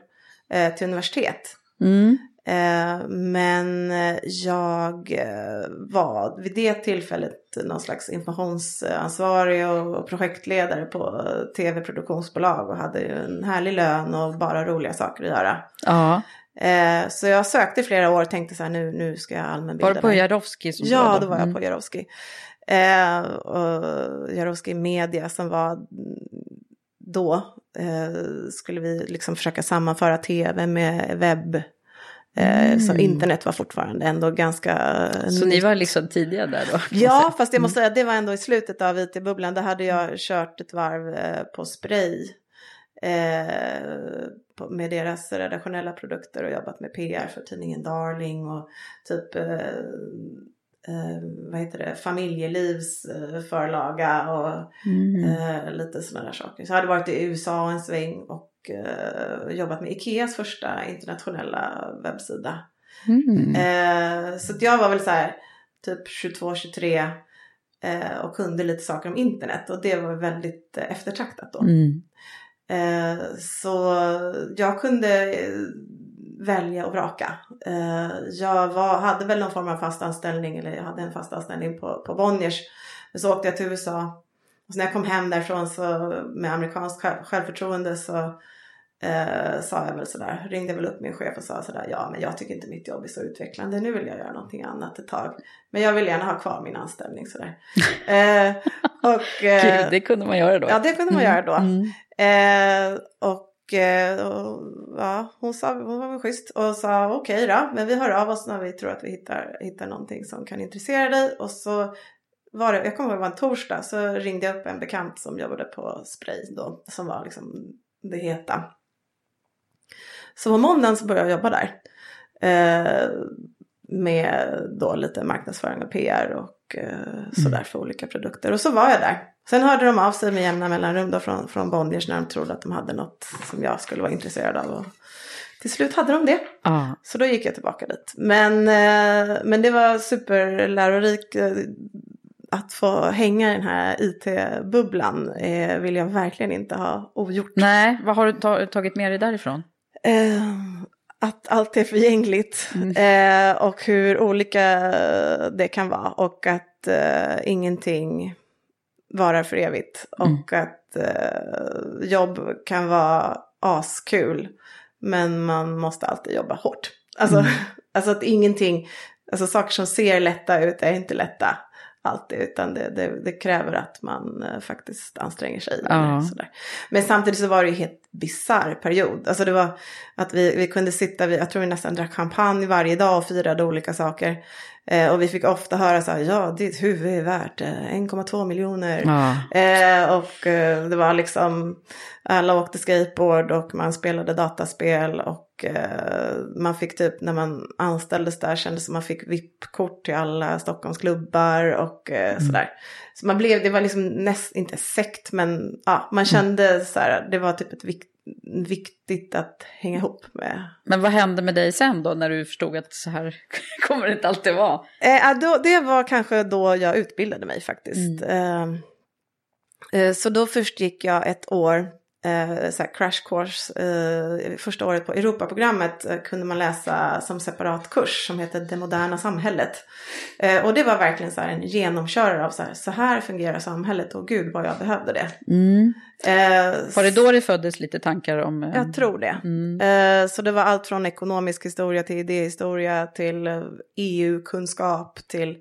eh, till universitet. Mm. Eh, men jag eh, var vid det tillfället någon slags informationsansvarig och projektledare på tv-produktionsbolag och hade ju en härlig lön och bara roliga saker att göra. Ja. Eh, Så jag sökte i flera år och tänkte så här nu, nu ska jag allmänbilda Var du på mig. Jarowski? Som Ja, då var jag på Jarowski. Eh, och Jarowski Media som var då eh, skulle vi liksom försöka sammanföra tv med webb. Eh, Så Mm. internet var fortfarande ändå ganska... Så ni var liksom tidiga där då? Ja, fast jag måste säga att det var ändå i slutet av IT-bubblan. Där hade jag kört ett varv eh, på Spray. Eh, med deras redaktionella produkter och jobbat med PR för tidningen Darling och typ eh, eh, vad heter det, familjelivs eh, förlaga och Mm. eh, lite sådana där saker. Så jag hade varit i USA en sväng och eh, jobbat med Ikeas första internationella webbsida. Mm. Eh, så jag var väl så här typ 22-23 eh, och kunde lite saker om internet och det var väldigt eh, eftertraktat då. Mm. Eh, så jag kunde eh, välja och vraka. Jag var, hade väl någon form av fast anställning eller jag hade en fast anställning på, på Bonniers. Men så åkte jag till USA och så när jag kom hem därifrån så med amerikanskt själv, självförtroende så eh, sa jag väl sådär, ringde väl upp min chef och sa sådär, ja men jag tycker inte mitt jobb är så utvecklande, nu vill jag göra någonting annat ett tag. Men jag vill gärna ha kvar min anställning sådär. <laughs> eh, och, eh, Gud, det kunde man göra då. Ja, det kunde man göra då. Mm. Eh, och, eh, och ja, hon, sa, hon var väl schysst och sa okej då, men vi hör av oss när vi tror att vi hittar, hittar någonting som kan intressera dig. Och så var det, jag kommer ihåg det var en torsdag, så ringde jag upp en bekant som jobbade på Spray då, som var liksom det heta. Så på måndagen så började jag jobba där. Eh, med då lite marknadsföring och PR och eh, sådär för olika produkter. Och så var jag där. Sen hörde de av sig med jämna mellanrum då från, från Bonniers när de trodde att de hade något som jag skulle vara intresserad av. Och till slut hade de det. Ja. Så då gick jag tillbaka dit. Men, eh, men det var superlärorikt. eh, Att få hänga i den här IT-bubblan eh, vill jag verkligen inte ha ogjort. Nej, vad har du ta- tagit med dig därifrån? Eh, att allt är förgängligt Mm. eh, och hur olika det kan vara och att eh, ingenting varar för evigt Mm. och att eh, jobb kan vara askul men man måste alltid jobba hårt. Alltså, Mm. <laughs> alltså att ingenting, alltså saker som ser lätta ut är inte lätta alltid utan det, det, det kräver att man eh, faktiskt anstränger sig. Ja. Eller sådär. Men samtidigt så var det ju helt bisarr period. Alltså det var att vi, vi kunde sitta, vi, jag tror vi nästan drack champagne varje dag och firade olika saker. Eh, och vi fick ofta höra så här, ja ditt huvud är värt eh, 1,2 miljoner. Ja. Eh, och eh, det var liksom, alla åkte skateboard och man spelade dataspel och eh, man fick typ när man anställdes där kändes som man fick VIP-kort till alla Stockholms klubbar och eh, sådär. Så man blev, det var liksom näst, inte sekt men ja, man kände så här, det var typ ett vik, viktigt att hänga ihop med. Men vad hände med dig sen då när du förstod att så här <laughs> kommer det inte alltid vara? Eh, då, det var kanske då jag utbildade mig faktiskt. Eh, Eh, så då först gick jag ett år eh, så crash course. Eh, första året på Europaprogrammet eh, kunde man läsa som separat kurs som heter Det moderna samhället. Eh, och det var verkligen så en genomkörare av så här, så här fungerar samhället och gud vad jag behövde det. Mm. Var det då det föddes lite tankar om? Jag tror det. Mm. så det var allt från ekonomisk historia till idéhistoria till EU-kunskap till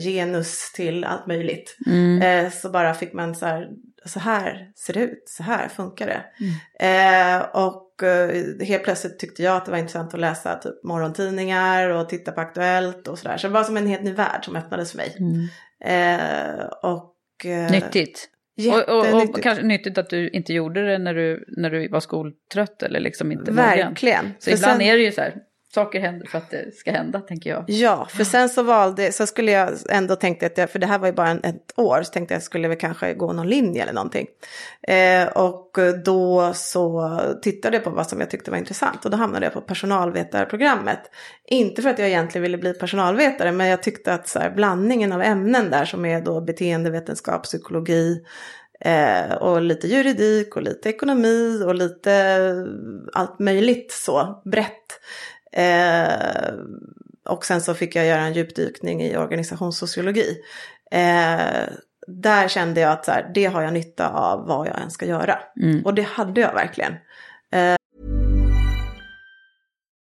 genus till allt möjligt. Mm. så bara fick man så här så här ser det ut, så här funkar det. Mm. Eh, och eh, helt plötsligt tyckte jag att det var intressant att läsa typ morgontidningar och titta på Aktuellt och sådär. Så det var som en helt ny värld som öppnades för mig. Mm. Eh, och, eh, Nyttigt. Och, och, och, kanske nyttigt att du inte gjorde det när du, när du var skoltrött eller liksom inte Verkligen. Så för ibland sen... är det ju så här, saker händer för att det ska hända, tänker jag. Ja, för sen så valde, så skulle jag ändå tänkte att jag, för det här var ju bara en, ett år, så tänkte jag att jag skulle väl kanske gå någon linje eller någonting. Eh, och då så tittade jag på vad som jag tyckte var intressant och då hamnade jag på personalvetarprogrammet. Inte för att jag egentligen ville bli personalvetare, men jag tyckte att så här, blandningen av ämnen där som är då beteendevetenskap, psykologi, Eh, och lite juridik och lite ekonomi och lite allt möjligt så brett. Eh, och sen så fick jag göra en djupdykning i organisationssociologi. Eh, där kände jag att så här, det har jag nytta av vad jag än ska göra. Mm. Och det hade jag verkligen.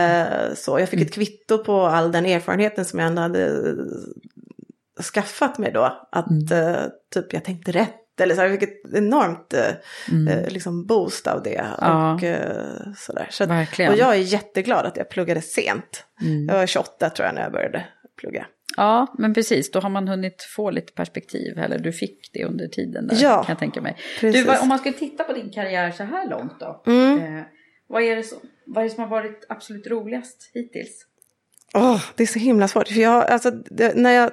Eh, så jag fick ett kvitto på all den erfarenheten som jag ändå hade skaffat mig då. Att mm. uh, typ jag tänkte rätt. Eller så jag fick ett enormt mm. liksom boost av det. Ja. Och, sådär. Så att, och jag är jätteglad att jag pluggade sent. Mm. Jag var 28 tror jag när jag började plugga. Ja, men precis. Då har man hunnit få lite perspektiv. Eller du fick det under tiden där, Ja, kan jag tänka mig. precis. Du, om man skulle titta på din karriär så här långt då. Mm. Eh, vad, är det som, vad är som har varit absolut roligast hittills? Åh, det är så himla svårt. För jag, alltså, det, när, jag,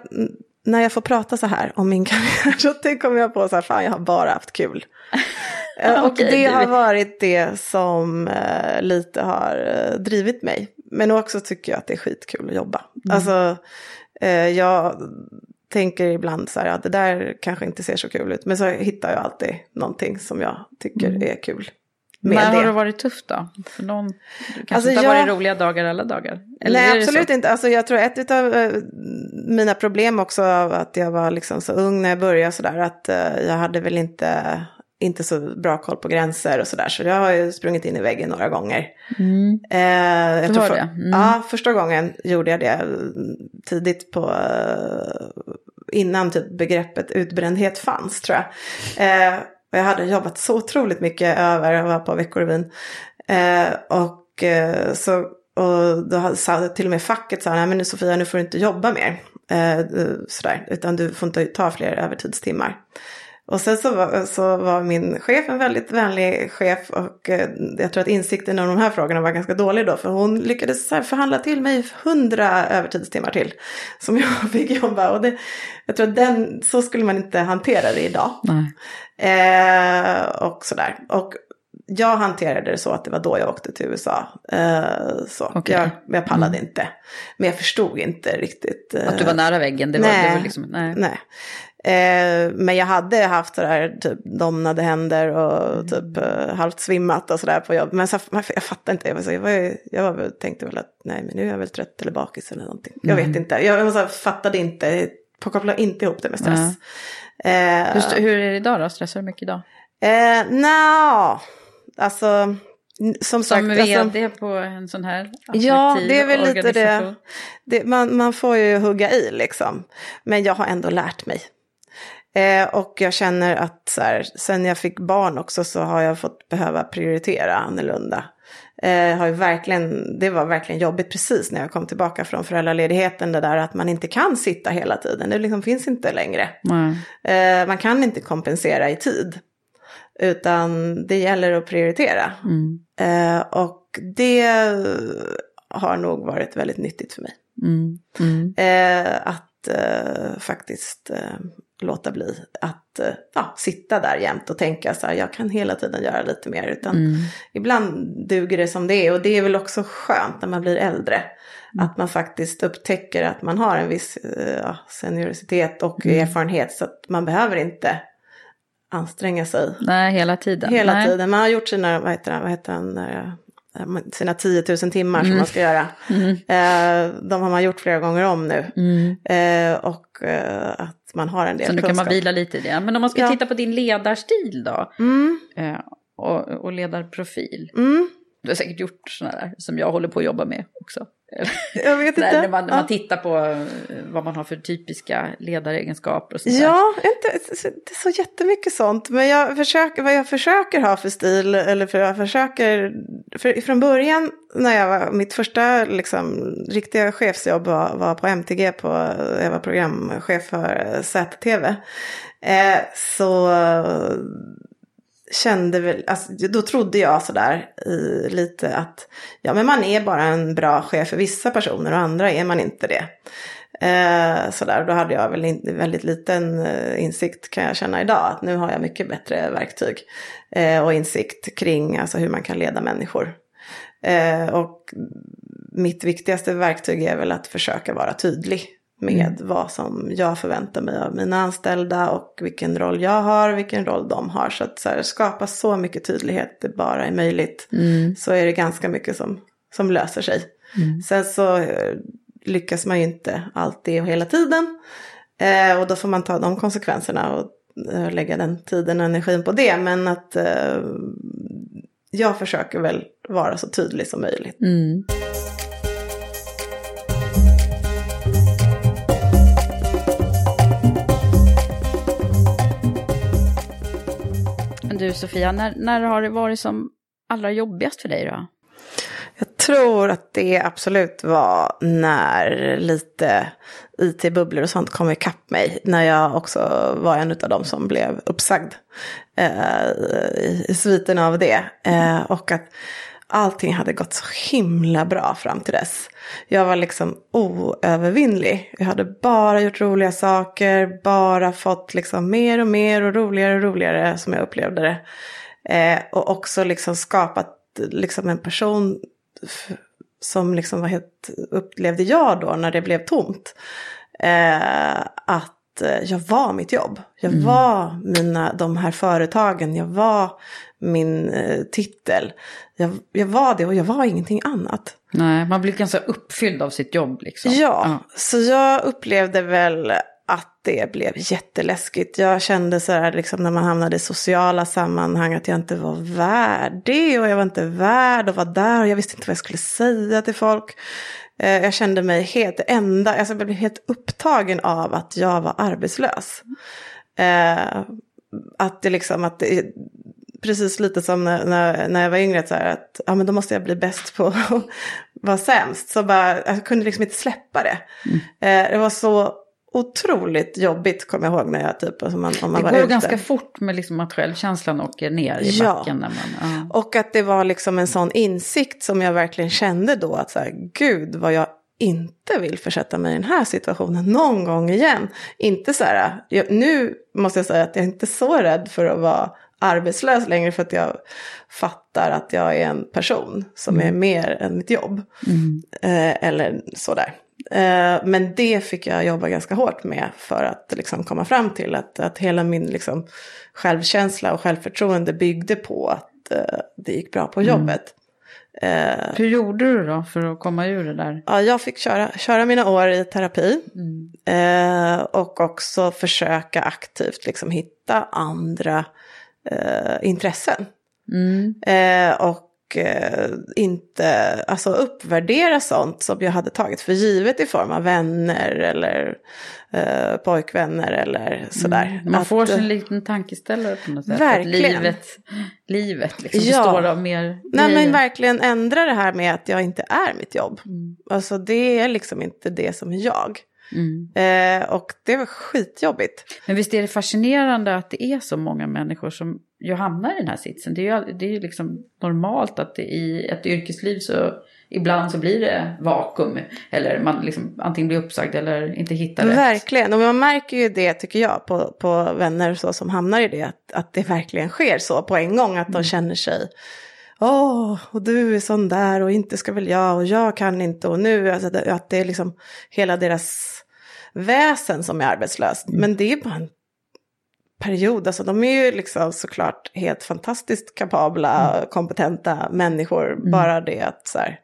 när jag får prata så här om min <laughs> karriär så kommer jag på så här, fan jag har bara haft kul. <laughs> Eh, och det har varit det som eh, lite har eh, drivit mig. Men också tycker jag att det är skitkul att jobba. Alltså, eh, jag tänker ibland så här, ja det där kanske inte ser så kul ut. Men så hittar jag alltid någonting som jag tycker är kul. Med När det. har det varit tufft då? För någon, det kanske Alltså, inte har jag- varit roliga dagar alla dagar? Eller Nej, absolut inte. Alltså, jag tror ett av eh, mina problem också av att jag var liksom så ung när jag började sådär att eh, jag hade väl inte, inte så bra koll på gränser och sådär. Så jag har ju sprungit in i väggen några gånger. Mm. Eh, jag Du tror har för, det? Mm. Ja, första gången gjorde jag det eh, tidigt på, innan typ begreppet utbrändhet fanns tror jag. Eh, och jag hade jobbat så otroligt mycket över, jag var på Veckorevyn. Eh, och eh, så, och då sa till och med facket sa, nej men nu Sofia, nu får du inte jobba mer. Eh, sådär, utan du får inte ta fler övertidstimmar. Och sen så var, så var min chef en väldigt vänlig chef och eh, jag tror att insikten om de här frågorna var ganska dålig då för hon lyckades förhandla till mig hundra övertidstimmar till som jag <laughs> fick jobba och det, jag tror att den, så skulle man inte hantera det idag. Eh, och sådär. Och jag hanterade det så att det var då jag åkte till USA. Eh, så Okej. jag, jag pallade inte. Men jag förstod inte riktigt. eh, Att du var nära väggen? Det var, nej, det var liksom, nej. nej. Eh, men jag hade haft det där typ domnade händer och typ eh, halvt svimmat och sådär på jobb. Men så, jag fattade inte, jag, var så, jag, var, jag var, tänkte väl att nej men nu är jag väl trött eller bakis eller någonting. Jag vet inte, jag, jag så, fattade inte, kopplade inte ihop det med stress. Eh, Hur, hur är det idag då? Stressar du mycket idag? Eh, Nja, alltså som sagt. Som alltså, vd på en sån här Ja, det är väl lite det. det man, man får ju hugga i liksom. Men jag har ändå lärt mig. Eh, och jag känner att så här, sen jag fick barn också så har jag fått behöva prioritera annorlunda. Eh, har verkligen, det var verkligen jobbigt precis när jag kom tillbaka från föräldraledigheten. Det där att man inte kan sitta hela tiden. Det liksom finns inte längre. Nej. Eh, man kan inte kompensera i tid. Utan det gäller att prioritera. Mm. Eh, och det har nog varit väldigt nyttigt för mig. Mm. Mm. Eh, att eh, faktiskt eh, låta bli att eh, ja, sitta där jämt och tänka så här, jag kan hela tiden göra lite mer. Utan Mm. ibland duger det som det är och det är väl också skönt när man blir äldre. Mm. Att man faktiskt upptäcker att man har en viss eh, ja, senioritet och Mm. erfarenhet så att man behöver inte anstränga sig Nej, hela tiden. hela Nej. tiden. Man har gjort sina, vad heter det, vad heter den, eh, sina 10 000 timmar som man ska göra. Eh, de har man gjort flera gånger om nu. Eh, och eh, att man har en del Så nu kan man vila lite i det. Men om man ska Ja. titta på din ledarstil då? Mm, eh, Och, och ledarprofil. mm, Du har säkert gjort sådana där som jag håller på att jobba med också. <laughs> jag vet När, inte. när, man, Ja. man tittar på eh, vad man har för typiska ledaregenskaper och sånt. Ja, inte det är så jättemycket sånt. Men jag försöker, vad jag försöker ha för stil, eller för jag försöker, för från början när jag var, mitt första liksom, riktiga chefsjobb var, var på MTG, på, jag var programchef för ZTV. Eh, så kände väl, alltså, då trodde jag sådär i, lite att ja men man är bara en bra chef för vissa personer och andra är man inte det. Eh, sådär, då hade jag väl in, väldigt liten eh, insikt kan jag känna idag. Att nu har jag mycket bättre verktyg eh, och insikt kring alltså, hur man kan leda människor. Eh, och mitt viktigaste verktyg är väl att försöka vara tydlig med vad som jag förväntar mig av mina anställda och vilken roll jag har, vilken roll de har. Så att så här, skapa så mycket tydlighet det bara är möjligt så är det ganska mycket som, som löser sig. Sen så eh, lyckas man ju inte alltid och hela tiden. Eh, och då får man ta de konsekvenserna och eh, lägga den tiden och energin på det. Men att eh, jag försöker väl vara så tydlig som möjligt. Mm. Sofia, när, när har det varit som allra jobbigast för dig då? Jag tror att det absolut var när lite it-bubblor och sånt kom ikapp mig. När jag också var en av dem som blev uppsagd eh, i, i sviten av det. Eh, och att allting hade gått så himla bra fram till dess. Jag var liksom oövervinnlig. Jag hade bara gjort roliga saker, bara fått liksom mer och mer och roligare och roligare som jag upplevde det. Eh, och också liksom skapat liksom en person som liksom var helt, upplevde jag då när det blev tomt. Eh, att eh, jag var mitt jobb. Jag mm. var mina, de här företagen, jag var min eh, titel. Jag, jag var det och jag var ingenting annat. Nej, man blir ganska uppfylld av sitt jobb liksom. Ja, ja. så jag upplevde väl att det blev jätteläskigt. Jag kände så här liksom när man hamnade i sociala sammanhang att jag inte var värd det och jag var inte värd att vara där och jag visste inte vad jag skulle säga till folk. Eh, jag kände mig helt enda, alltså jag blev helt upptagen av att jag var arbetslös. Eh, att det liksom, att det, precis lite som när, när, när jag var yngre, så här, att ja, men då måste jag bli bäst på att vara sämst. Så bara, jag kunde liksom inte släppa det. Mm. Eh, det var så otroligt jobbigt, kommer jag ihåg när jag typ, alltså man, om man det går ute. ganska fort med liksom att självkänslan åker ner i ja. backen. När man, ja. Och att det var liksom en sån insikt som jag verkligen kände då, att så här, gud vad jag inte vill försätta mig i den här situationen någon gång igen. Inte så här, jag, nu måste jag säga att jag är inte så rädd för att vara arbetslös längre för att jag fattar att jag är en person som mm. är mer än mitt jobb. Mm. Eh, eller sådär. Eh, men det fick jag jobba ganska hårt med för att liksom komma fram till att, att hela min liksom, självkänsla och självförtroende byggde på att eh, det gick bra på mm. jobbet. Eh, Hur gjorde du då för att komma ur det där? Ja, jag fick köra, köra mina år i terapi. Mm. Eh, och också försöka aktivt liksom hitta andra eh, intressen. Mm. Eh, och eh, inte alltså, uppvärdera sånt som jag hade tagit för givet i form av vänner eller eh, pojkvänner eller sådär. Mm. Man får sin eh, liten tankeställare på något sätt. Verkligen. Att livet, livet liksom ja. består av mer Nej men verkligen ändra det här med att jag inte är mitt jobb. Mm. Alltså det är liksom inte det som är jag. Mm. Eh, och det var skitjobbigt. Men visst är det fascinerande att det är så många människor som ju hamnar i den här sitsen. Det är ju, det är ju liksom normalt att det i ett yrkesliv så ibland så blir det vakuum. Eller man liksom antingen blir uppsagd eller inte hittar rätt. Verkligen, och man märker ju det tycker jag på, på vänner så som hamnar i det. Att, att det verkligen sker så på en gång. Att de mm. känner sig Åh, oh, och du är sån där och inte ska väl jag och jag kan inte och nu, alltså, att det är liksom hela deras väsen som är arbetslöst. Mm. Men det är bara en period, alltså de är ju liksom såklart helt fantastiskt kapabla, mm. kompetenta människor. Mm. Bara det att så här,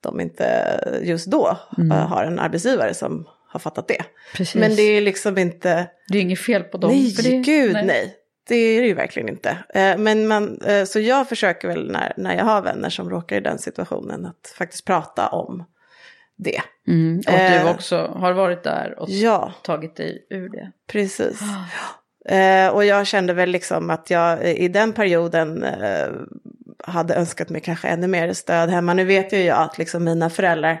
de inte just då mm. uh, har en arbetsgivare som har fattat det. Precis. Men det är liksom inte... Det är inget fel på dem. Nej, det, gud nej. nej. Det är det ju verkligen inte. Uh, men man, uh, så jag försöker väl när, när jag har vänner som råkar i den situationen att faktiskt prata om det. Mm, och du också har varit där och ja, tagit dig ur det. Precis. Eh, och jag kände väl liksom att jag i den perioden eh, hade önskat mig kanske ännu mer stöd hemma. Nu vet ju jag att liksom mina föräldrar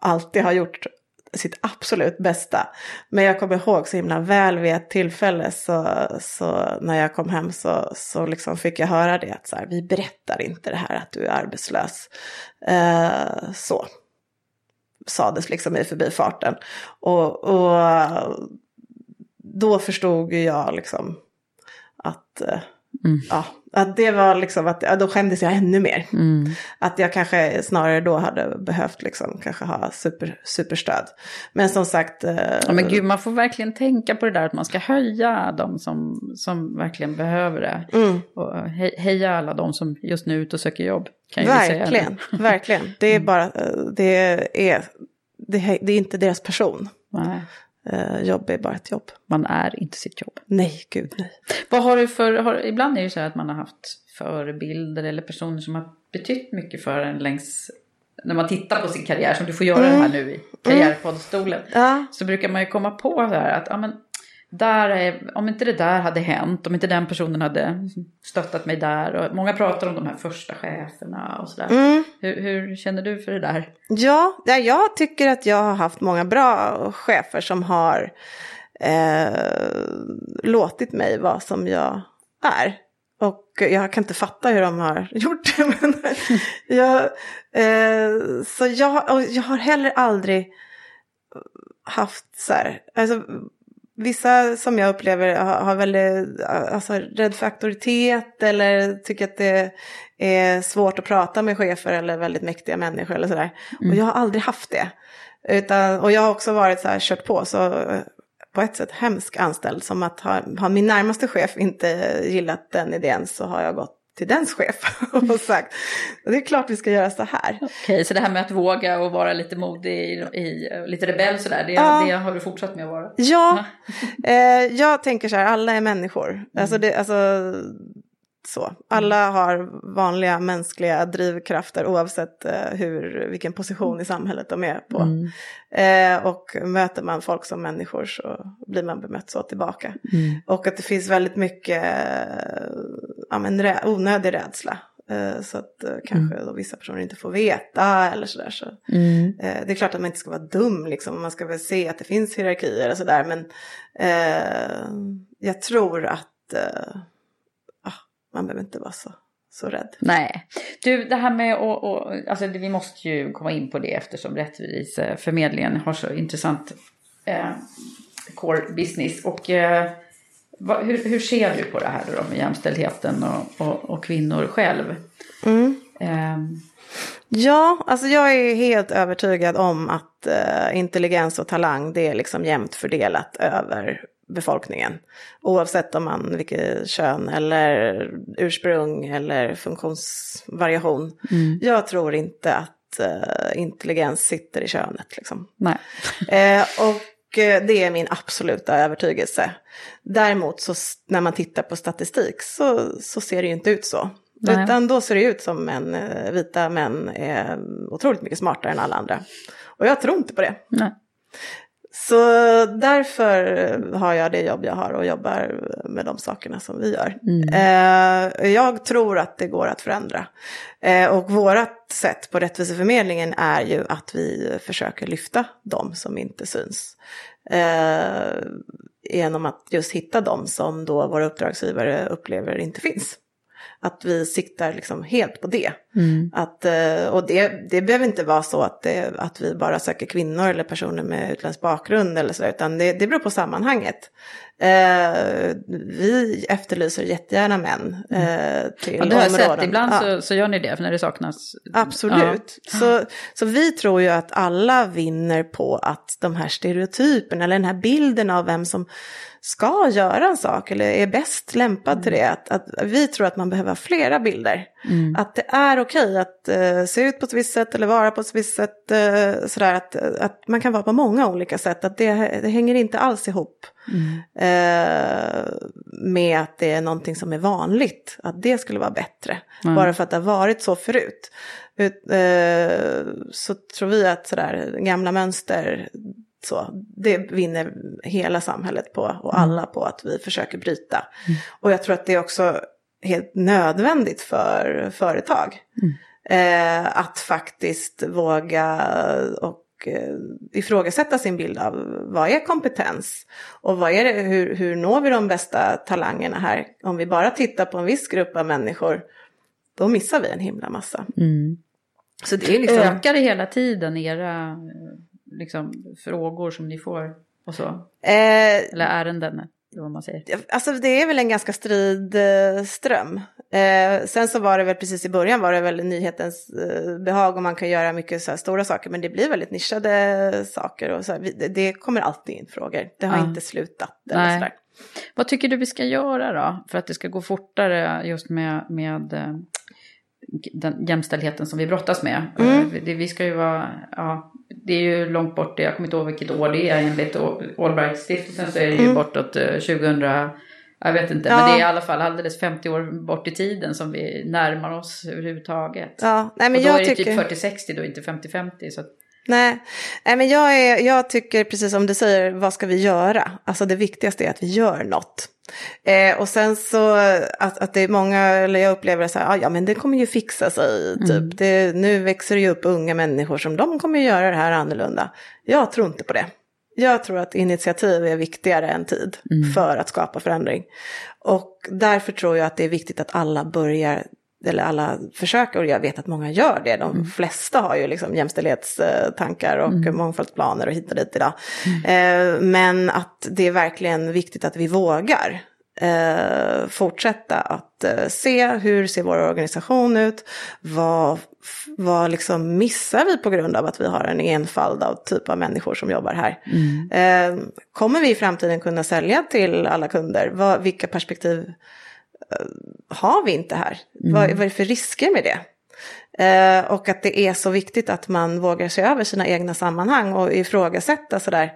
alltid har gjort sitt absolut bästa. Men jag kommer ihåg så himla väl vid ett tillfälle så, så när jag kom hem så, så liksom fick jag höra det att så här, vi berättar inte det här att du är arbetslös. Eh, så sades liksom i förbifarten. Och, och då förstod jag liksom att, eh, mm. ja, att det var liksom att, ja, då skämdes jag ännu mer. Mm. Att jag kanske snarare då hade behövt liksom kanske ha super, superstöd. Men som sagt. Eh, ja, men gud, man får verkligen tänka på det där att man ska höja de som, som verkligen behöver det. Mm. Och heja alla de som just nu är ute och söker jobb. Kan verkligen, verkligen. Det är mm. bara, eh, det är, det, det är inte deras person. Nej. Uh, jobb är bara ett jobb. Man är inte sitt jobb. Nej, gud nej. Vad har du för, har, ibland är det så här att man har haft förebilder eller personer som har betytt mycket för en längs, när man tittar på sin karriär som du får göra mm. här nu i karriärpoddstolen. Mm. Ja. Så brukar man ju komma på så här att, ja men, där är, om inte det där hade hänt, om inte den personen hade stöttat mig där. Och många pratar om de här första cheferna och sådär. Mm. Hur, hur känner du för det där? Ja, ja, jag tycker att jag har haft många bra chefer som har eh, låtit mig vara som jag är. Och jag kan inte fatta hur de har <laughs> gjort det. Men jag, eh, så jag, jag har heller aldrig haft så här, alltså, vissa som jag upplever har, har väldigt, alltså rädd för auktoritet eller tycker att det är svårt att prata med chefer eller väldigt mäktiga människor eller sådär. Mm. Och jag har aldrig haft det. Utan, och jag har också varit så här, kört på, så på ett sätt hemsk anställd. Som att ha, har min närmaste chef inte gillat den idén så har jag gått till dens chef <laughs> och sagt det är klart vi ska göra så här. Okej, så det här med att våga och vara lite modig, i, i lite rebell sådär, det, ja. det har du fortsatt med att vara? Ja, eh, jag tänker så här, alla är människor. Mm. Alltså, det, alltså så. Alla har vanliga mänskliga drivkrafter oavsett eh, hur, vilken position i samhället de är på. Mm. Eh, och möter man folk som människor så blir man bemött så tillbaka. Mm. Och att det finns väldigt mycket ja, men, rä onödig rädsla. Eh, så att eh, kanske mm. vissa personer inte får veta eller sådär. Så. Mm. Eh, det är klart att man inte ska vara dum liksom. Man ska väl se att det finns hierarkier och sådär. Men jag tror att man behöver inte vara så, så rädd. Nej. Du, det här med att, och, alltså vi måste ju komma in på det eftersom Rättviseförmedlingen har så intressant eh, core business. Och eh, vad, hur, hur, ser du på det här då med jämställdheten och, och, och kvinnor själv? Mm. Eh. Ja, alltså jag är helt övertygad om att eh, intelligens och talang det är liksom jämnt fördelat över befolkningen. Oavsett om man vilket kön eller ursprung eller funktionsvariation. Mm. Jag tror inte att uh, intelligens sitter i könet. Liksom. <laughs> Eh, och eh, det är min absoluta övertygelse. Däremot så när man tittar på statistik så, så ser det ju inte ut så. Nej. Utan då ser det ut som en uh, vita män är otroligt mycket smartare än alla andra. Och jag tror inte på det. Nej. Så därför har jag det jobb jag har och jobbar med de sakerna som vi gör. Mm. Eh, jag tror att det går att förändra. Eh, och vårt sätt på Rättviseförmedlingen är ju att vi försöker lyfta de som inte syns. Eh, genom att just hitta de som då våra uppdragsgivare upplever inte finns. Att vi siktar liksom helt på det. Mm. Att, eh, och det, det behöver inte vara så att, det, att vi bara söker kvinnor eller personer med utländsk bakgrund eller så, utan det, det beror på sammanhanget. Eh, vi efterlyser jättegärna män eh, till ja, det har jag sett, ibland ja. så, så gör ni det när det saknas. Absolut. Ja. Så, så vi tror ju att alla vinner på att de här stereotyperna eller den här bilden av vem som ska göra en sak eller är bäst lämpad mm. till det. Att, att, vi tror att man behöver flera bilder. Mm. Att det är okej att uh, se ut på ett visst sätt eller vara på ett visst sätt. Uh, sådär att, att man kan vara på många olika sätt. Att det, det hänger inte alls ihop mm. uh, med att det är någonting som är vanligt. Att det skulle vara bättre. Bara för att det har varit så förut. Ut, så tror vi att sådär gamla mönster så, det vinner hela samhället på och mm. alla på att vi försöker bryta. Mm. Och jag tror att det är också helt nödvändigt för företag. Mm. Eh, att faktiskt våga och eh, ifrågasätta sin bild av vad är kompetens och vad är det, hur, hur når vi de bästa talangerna här? Om vi bara tittar på en viss grupp av människor, då missar vi en himla massa. Mm. Så det är liksom... Ökar det hela tiden era liksom, frågor som ni får och så? Eh, Eller ärenden? Vad man säger. Alltså det är väl en ganska strid eh, ström. Eh, sen så var det väl precis i början var det väl nyhetens eh, behag och man kan göra mycket så stora saker men det blir väldigt nischade saker och så här, det, det, kommer alltid in frågor. Det har ja. inte slutat. Eller Vad tycker du vi ska göra då för att det ska gå fortare just med, med eh, den jämställdheten som vi brottas med. Mm. Det, vi ska ju vara, ja, det är ju långt bort, jag kommer inte ihåg vilket år det är enligt Allbright-stiftelsen så är det ju mm. bortåt 2000 eh, jag vet inte, ja. men det är i alla fall alldeles 50 år bort i tiden som vi närmar oss överhuvudtaget. Ja, nej men och då jag är det typ tycker... typ 40-60 då, inte 50-50. Så att... Nej, Nej men jag, är, jag tycker precis som du säger, vad ska vi göra? Alltså det viktigaste är att vi gör något. Eh, och sen så att, att det är många, eller jag upplever det så här, ah, ja men det kommer ju fixa sig, typ. Mm. Det, nu växer det ju upp unga människor som de kommer göra det här annorlunda. Jag tror inte på det. Jag tror att initiativ är viktigare än tid mm. för att skapa förändring. Och därför tror jag att det är viktigt att alla börjar eller alla försöker, och jag vet att många gör det, de mm. flesta har ju liksom jämställdhetstankar och mm. mångfaldsplaner och hit och dit idag. Mm. Eh, men att det är verkligen viktigt att vi vågar eh, fortsätta att eh, se hur ser vår organisation ut, vad, vad liksom missar vi på grund av att vi har en enfald av typ av människor som jobbar här. Mm. Kommer vi i framtiden kunna sälja till alla kunder? Vad, vilka perspektiv har vi inte här? Mm. Vad, vad är det för risker med det? Eh, och att det är så viktigt att man vågar se över sina egna sammanhang och ifrågasätta sådär,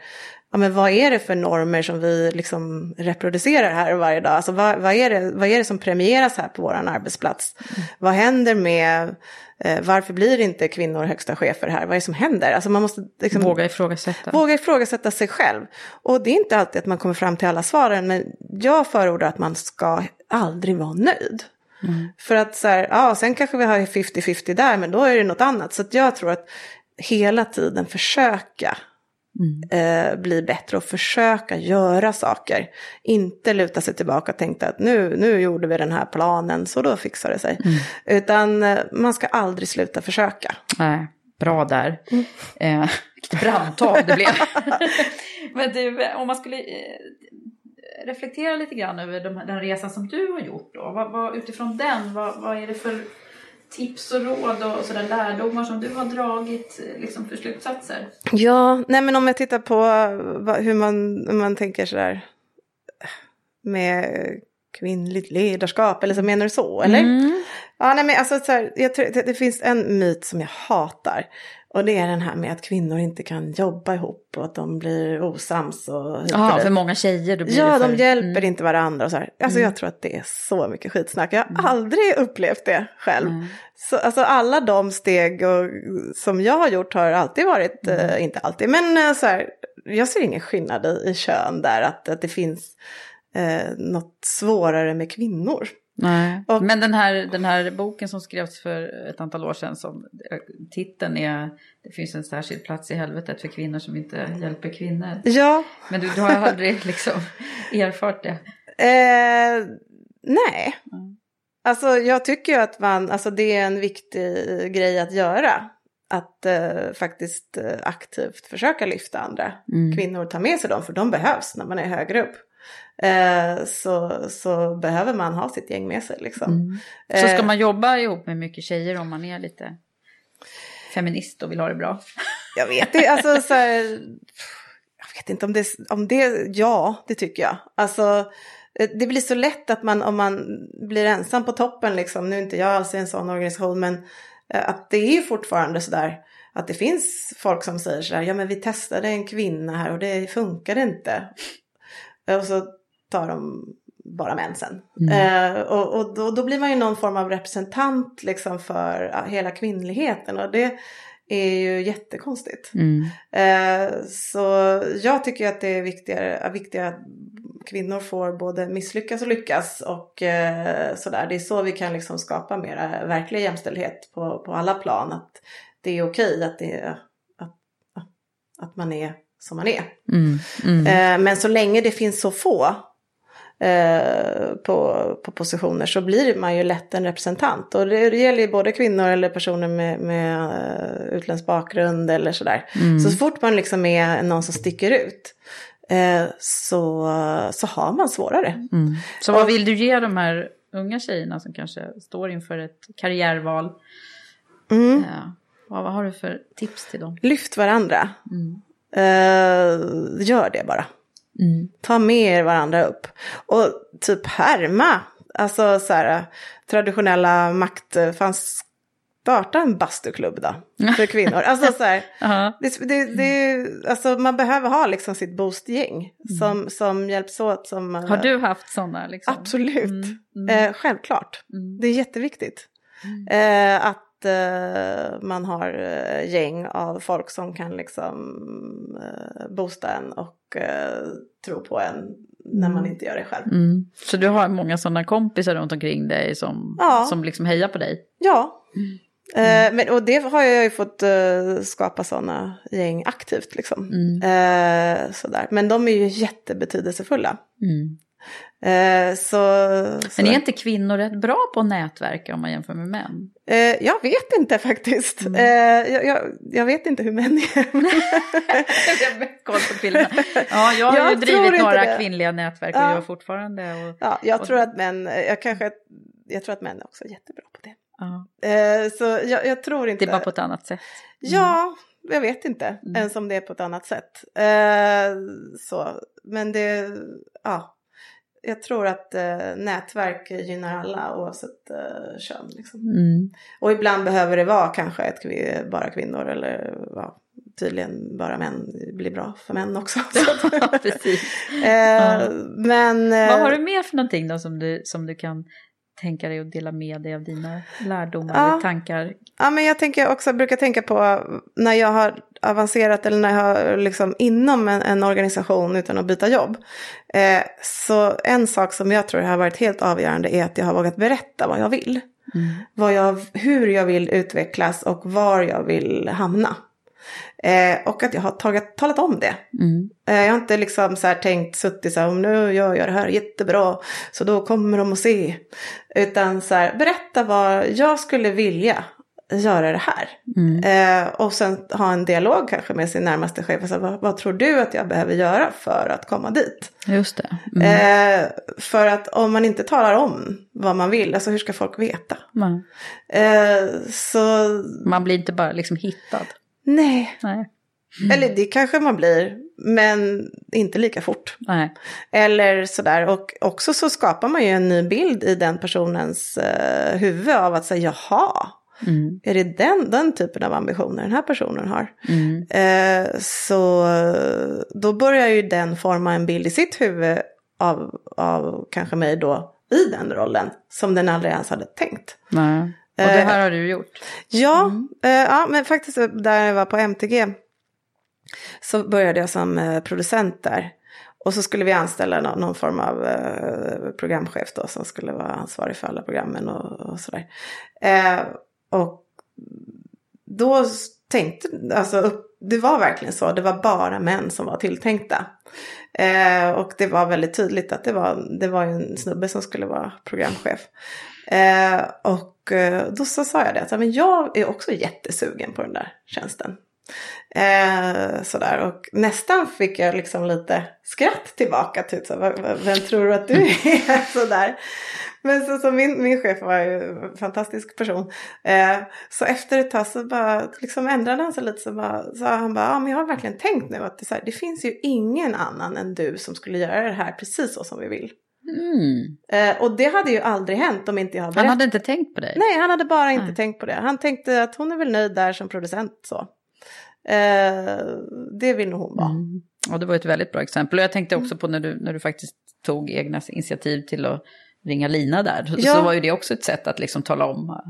ja men vad är det för normer som vi liksom reproducerar här varje dag? Alltså vad, vad, är, det, vad är det som premieras här på vår arbetsplats? Mm. Vad händer med Eh, varför blir inte kvinnor högsta chefer här? Vad är det som händer? Alltså man måste liksom, våga ifrågasätta. Våga ifrågasätta sig själv. Och det är inte alltid att man kommer fram till alla svaren, men jag förordar att man ska aldrig vara nöjd. Mm. För att så här, ja, sen kanske vi har 50-50 där, men då är det något annat. Så jag tror att hela tiden försöka Mm. Eh, bli bättre och försöka göra saker. Inte luta sig tillbaka och tänka att nu, nu gjorde vi den här planen så då fixar det sig. Mm. Utan eh, man ska aldrig sluta försöka. Nej, bra där. Mm. Eh, vilket brandtal det blev. <laughs> Men du, om man skulle eh, reflektera lite grann över de, den resan som du har gjort då. Vad, vad, utifrån den, vad, vad är det för tips och råd och sådär lärdomar som du har dragit liksom, för slutsatser? Ja, nej men om jag tittar på hur man, hur man tänker sådär med kvinnligt ledarskap eller så menar du så eller? Mm. Ja, nej men alltså så här, jag tror, det, det, finns en myt som jag hatar och det är den här med att kvinnor inte kan jobba ihop och att de blir osams. Ja, för många tjejer. Då blir ja, för... de hjälper mm. inte varandra och så här. Alltså mm. jag tror att det är så mycket skitsnack. Jag har mm. aldrig upplevt det själv. Mm. Så, alltså alla de steg och, som jag har gjort har alltid varit, mm. eh, inte alltid, men eh, så här, jag ser ingen skillnad i, i kön där. Att, att det finns eh, något svårare med kvinnor. Nej. Och, Men den här, den här boken som skrevs för ett antal år sedan, som titeln är Det finns en särskild plats i helvetet för kvinnor som inte hjälper kvinnor. Ja. Men du, du har aldrig <laughs> liksom erfart det? Eh, nej. Mm. Alltså jag tycker ju att man, alltså det är en viktig grej att göra. Att eh, faktiskt eh, aktivt försöka lyfta andra mm. kvinnor, ta med sig dem, för de behövs när man är högre upp eh, så, så behöver man ha sitt gäng med sig. Liksom. Mm. Så ska eh, man jobba ihop med mycket tjejer om man är lite feminist och vill ha det bra? <laughs> Jag vet inte, alltså så här, jag vet inte om det, om det, ja det tycker jag. Alltså eh, det blir så lätt att man om man blir ensam på toppen liksom, nu är inte jag alls i en sån organisation men att det är ju fortfarande sådär att det finns folk som säger sådär, ja men vi testade en kvinna här och det funkade inte. Och så tar de bara män sen. Mm. Eh, och, och då, då, blir man ju någon form av representant liksom för hela kvinnligheten och det är ju jättekonstigt. Mm. Eh, så jag tycker att det är viktigare, viktiga att kvinnor får både misslyckas och lyckas och eh, sådär. Det är så vi kan liksom skapa mera verklig jämställdhet på, på alla plan. Att det är okej att, det, att, att man är som man är. Mm, mm. Eh, men så länge det finns så få eh, på, på positioner så blir man ju lätt en representant. Och det, det gäller ju både kvinnor eller personer med, med uh, utländsk bakgrund eller sådär. Mm. Så, så fort man liksom är någon som sticker ut uh, så, så har man svårare. Mm. Så vad vill du ge de här unga tjejerna som kanske står inför ett karriärval? Mm. Uh, vad, vad, har du för tips till dem? Lyft varandra. Mm. gör det bara. Mm. Ta med er varandra upp. Och typ härma. Alltså så här, traditionella makt... Fanns starta en bastuklubb då, för kvinnor. <laughs> Alltså så här, uh-huh. det, det, det, alltså man behöver ha liksom sitt boostgäng mm. som, som hjälps åt. Som, Har du haft sådana? Liksom? Absolut, mm. Mm. Eh, självklart. Mm. Det är jätteviktigt. Mm. Eh, att eh, man har eh, gäng av folk som kan liksom eh, boosta en och eh, tro på en när man inte gör det själv. Mm. Så du har många sådana kompisar runt omkring dig som, Ja. som liksom hejar på dig? Ja. Eh, men, och det har jag ju fått eh, skapa sådana gäng aktivt liksom. Eh, sådär. Men de är ju jättebetydelsefulla. Mm. Eh, så, Men är inte kvinnor rätt bra på att nätverka om man jämför med män? eh, jag vet inte faktiskt. Mm. Eh, jag, jag, jag vet inte hur män är. <laughs> Jag har koll på kvinnorna. Ja, jag har ju Jag tror drivit några det. kvinnliga nätverk och Ja. gör fortfarande. Och, ja, jag Och- tror att män, jag kanske, jag tror att män är också jättebra på det. ja. Eh, så jag, jag tror inte. Det är bara på ett annat sätt. Ja, jag vet inte Mm. ens om det är på ett annat sätt. Så, men det, ja. Jag tror att eh, nätverk gynnar alla oavsett eh, kön. Liksom. Mm. Och ibland behöver det vara kanske ett, bara kvinnor eller ja, tydligen bara män. Blir bra för män också. <laughs> Ja, precis. <laughs> eh, Ja. Men... eh, Vad har du mer för någonting då som du, som du kan tänka dig att dela med dig av dina lärdomar Ja. eller tankar? Ja, men jag tänker också, brukar tänka på när jag har avancerat eller när jag har liksom inom en, en organisation utan att byta jobb. Eh, så en sak som jag tror har varit helt avgörande är att jag har vågat berätta vad jag vill. Vad jag, hur jag vill utvecklas och var jag vill hamna. Eh, och att jag har tagit, talat om det. Mm. Eh, jag har inte liksom så här tänkt, suttit så här, "Om nu gör jag det här jättebra, så då kommer de att se. Utan så här, berätta vad jag skulle vilja göra det här. Eh, och sen ha en dialog kanske med sin närmaste chef. Och så här, vad, vad tror du att jag behöver göra för att komma dit? Just det. Mm. Eh, för att om man inte talar om vad man vill, alltså hur ska folk veta? Man, Eh, så man blir inte bara liksom hittad. Nej, Nej. eller det kanske man blir, men inte lika fort. Nej. Eller sådär. Och också så skapar man ju en ny bild i den personens eh, huvud av att säga jaha. Mm. Är det den, den typen av ambitioner den här personen har? Mm. Eh, så eh, då börjar ju den forma en bild i sitt huvud av, av kanske mig då i den rollen. Som den aldrig ens hade tänkt. Nej. Och det här har du gjort. Ja, eh, ja men faktiskt där jag var på MTG så började jag som eh, producent där. Och så skulle vi anställa någon, någon form av eh, programchef då som skulle vara ansvarig för alla programmen och, och sådär. Eh, och då tänkte, alltså upp- det var verkligen så, det var bara män som var tilltänkta. Eh, och det var väldigt tydligt att det var, det var en snubbe som skulle vara programchef. Eh, och eh, Eh, då så sa jag det, att men jag är också jättesugen på den där tjänsten. Eh, sådär, och nästan fick jag liksom lite skratt tillbaka. Typ, så, vem tror du att du är? <laughs> sådär. Men så, så min, min chef var ju en fantastisk person. Eh, så efter ett tag så bara liksom ändrade han sig lite. Så bara, sa han bara, ja men jag har verkligen tänkt nu att det, så här, det finns ju ingen annan än du som skulle göra det här precis så som vi vill. Mm. Eh, och det hade ju aldrig hänt om inte jag Han berättat. hade inte tänkt på dig? Nej, han hade bara inte Nej. tänkt på det. Han tänkte att hon är väl nöjd där som producent så. Eh, det vill nog hon vara. Mm. Och det var ett väldigt bra exempel. Och jag tänkte också på när du, när du faktiskt tog egna initiativ till att ringa Lina där. Ja. så var ju det också ett sätt att liksom tala om.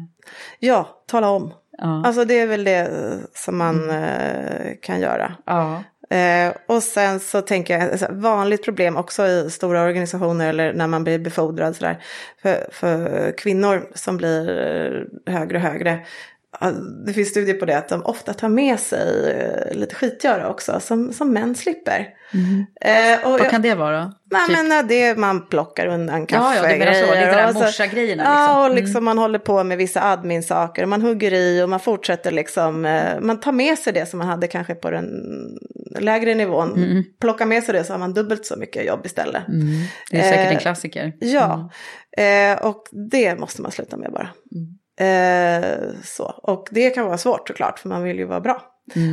Ja, tala om. Ja. Alltså det är väl det som man Mm. eh, kan göra. ja. Eh, och sen så tänker jag, alltså, vanligt problem också i stora organisationer eller när man blir befordrad sådär. För, för kvinnor som blir eh, högre och högre ja, Det finns studier på det att de ofta tar med sig eh, lite skitgöra också som, som män slipper. Eh, och Vad jag- kan det vara? Nej Typ- men när det man plockar undan Ja, ja, kaffegrejer. du menar så. Lite där morsa-grejerna, Ja, liksom. och Mm. liksom man håller på med vissa admin-saker. Man hugger i och man fortsätter liksom. eh, Man tar med sig det som man hade kanske på den lägre nivån. Plockar med sig det så har man dubbelt så mycket jobb istället. Mm. Det är säkert en Eh, klassiker. Ja, eh, och det måste man sluta med bara. Eh, så. Och det kan vara svårt såklart, för man vill ju vara bra.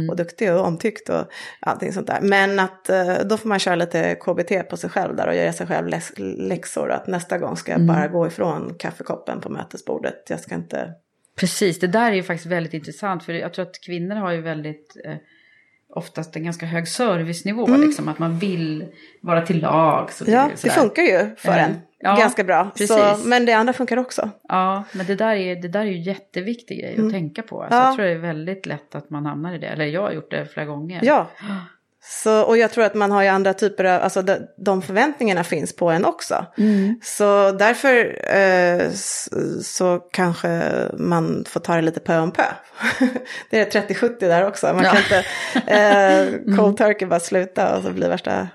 Och duktig och omtyckt och allting sånt där. Men att eh, då får man köra lite KBT på sig själv där och göra sig själv läxor. Att nästa gång ska jag bara gå ifrån kaffekoppen på mötesbordet. Jag ska inte... Precis, det där är ju faktiskt väldigt intressant. För jag tror att kvinnor har ju väldigt... Eh, oftast en ganska hög servicenivå. Mm. Liksom, att man vill vara till lag. Så Ja, det sådär. funkar ju för Eh, en. ja, Ganska bra. Så, men det andra funkar också. Ja, men det där är, det där är ju en jätteviktig grej att tänka på. Alltså, Mm. Ja. Jag tror det är väldigt lätt att man hamnar i det. Eller jag har gjort det flera gånger. Ja. Så, och jag tror att man har ju andra typer av, alltså de, de förväntningarna finns på en också. Mm. Så därför eh, så kanske man får ta det lite pö om pö. <laughs> det är 30-70 där också. Man Ja. kan inte eh, cold turkey bara sluta och så blir värsta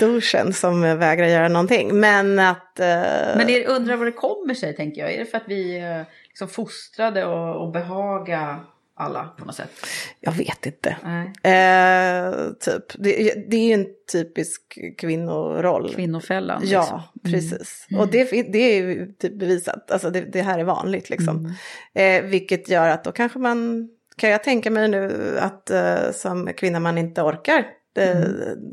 douchen som vägrar göra någonting. Men att... Eh, Men är, undrar vad det kommer sig, tänker jag. Är det för att vi är liksom fostrade och, och behaga alla på något sätt? Jag vet inte. Eh, typ. Det, det är ju en typisk kvinnoroll. Kvinnofällan. liksom. Ja, precis. Och det, det är ju typ bevisat. Alltså det, det här är vanligt liksom. Eh, vilket gör att då kanske man, kan jag tänka mig nu att eh, som kvinna man inte orkar eh,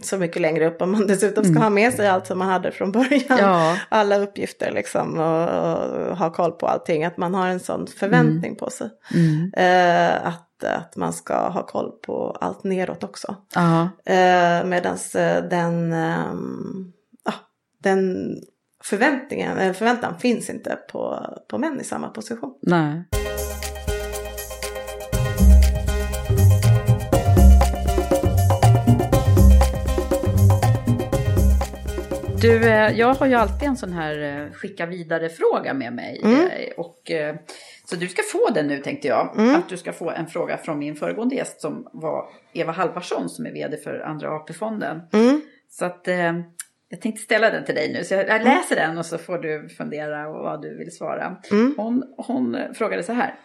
så mycket längre upp. Om man dessutom ska ha med sig allt som man hade från början. Ja. Alla uppgifter liksom och, och ha koll på allting. Att man har en sån förväntning på sig. Eh, att, att man ska ha koll på allt neråt också. Eh, Medan den, ehm, ja, den förväntningen, eller förväntan finns inte på, på män i samma position. Nej. Du, eh, jag har ju alltid en sån här eh, skicka vidare-fråga med mig. Mm. eh, Och, så du ska få den nu tänkte jag. Mm. Att du ska få en fråga från min föregående gäst som var Eva Halvarsson som är vd för Andra AP-fonden. Mm. Så att jag tänkte ställa den till dig nu. Så jag, läser den och så får du fundera och vad du vill svara. Mm. Hon, hon frågade så här.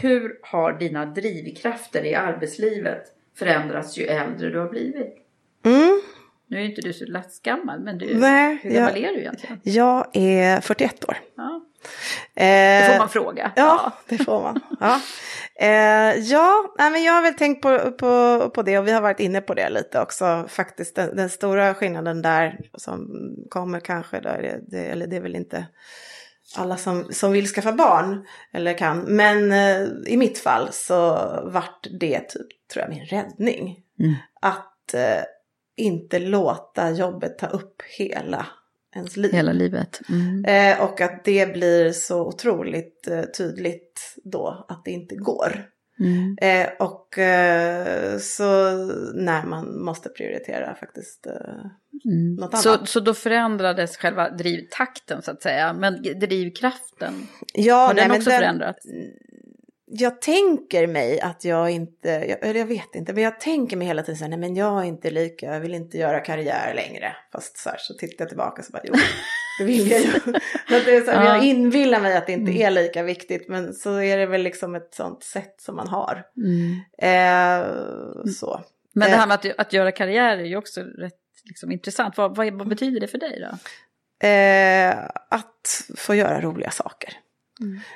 Hur har dina drivkrafter i arbetslivet förändrats ju äldre du har blivit? Mm. Nu är inte du så gammal, men du, Nej, hur gammal jag- är du egentligen? Jag är 41 år. Ja. Eh, Det får man fråga. Ja, det får man. Ja, eh, ja men jag har väl tänkt på, på, på det och vi har varit inne på det lite också. Faktiskt den, den stora skillnaden där som kommer kanske, där, det, eller det är väl inte alla som, som vill skaffa barn eller kan. Men eh, i mitt fall så vart det typ, tror jag, min räddning. Att eh, inte låta jobbet ta upp hela ens liv. Hela livet. Mm. Eh, och att det blir så otroligt eh, tydligt då att det inte går. Mm. Eh, och eh, så när man måste prioritera faktiskt eh, Mm. något Så, annat. så då förändrades själva drivtakten så att säga. Men drivkraften, ja, har nej, den också förändrats? Jag tänker mig att jag inte, jag, eller jag vet inte, men jag tänker mig hela tiden så här, nej men jag är inte lika, jag vill inte göra karriär längre. Fast så här så tittar jag tillbaka så bara, jo, det vill jag ju. <laughs> Att det är så här, Ja. Jag inbillar mig att det inte är lika viktigt, men så är det väl liksom ett sånt sätt som man har. Eh, så. Men det Eh. här med att, att göra karriär är ju också rätt liksom, intressant. Vad, vad, vad betyder det för dig då? Eh, att få göra roliga saker.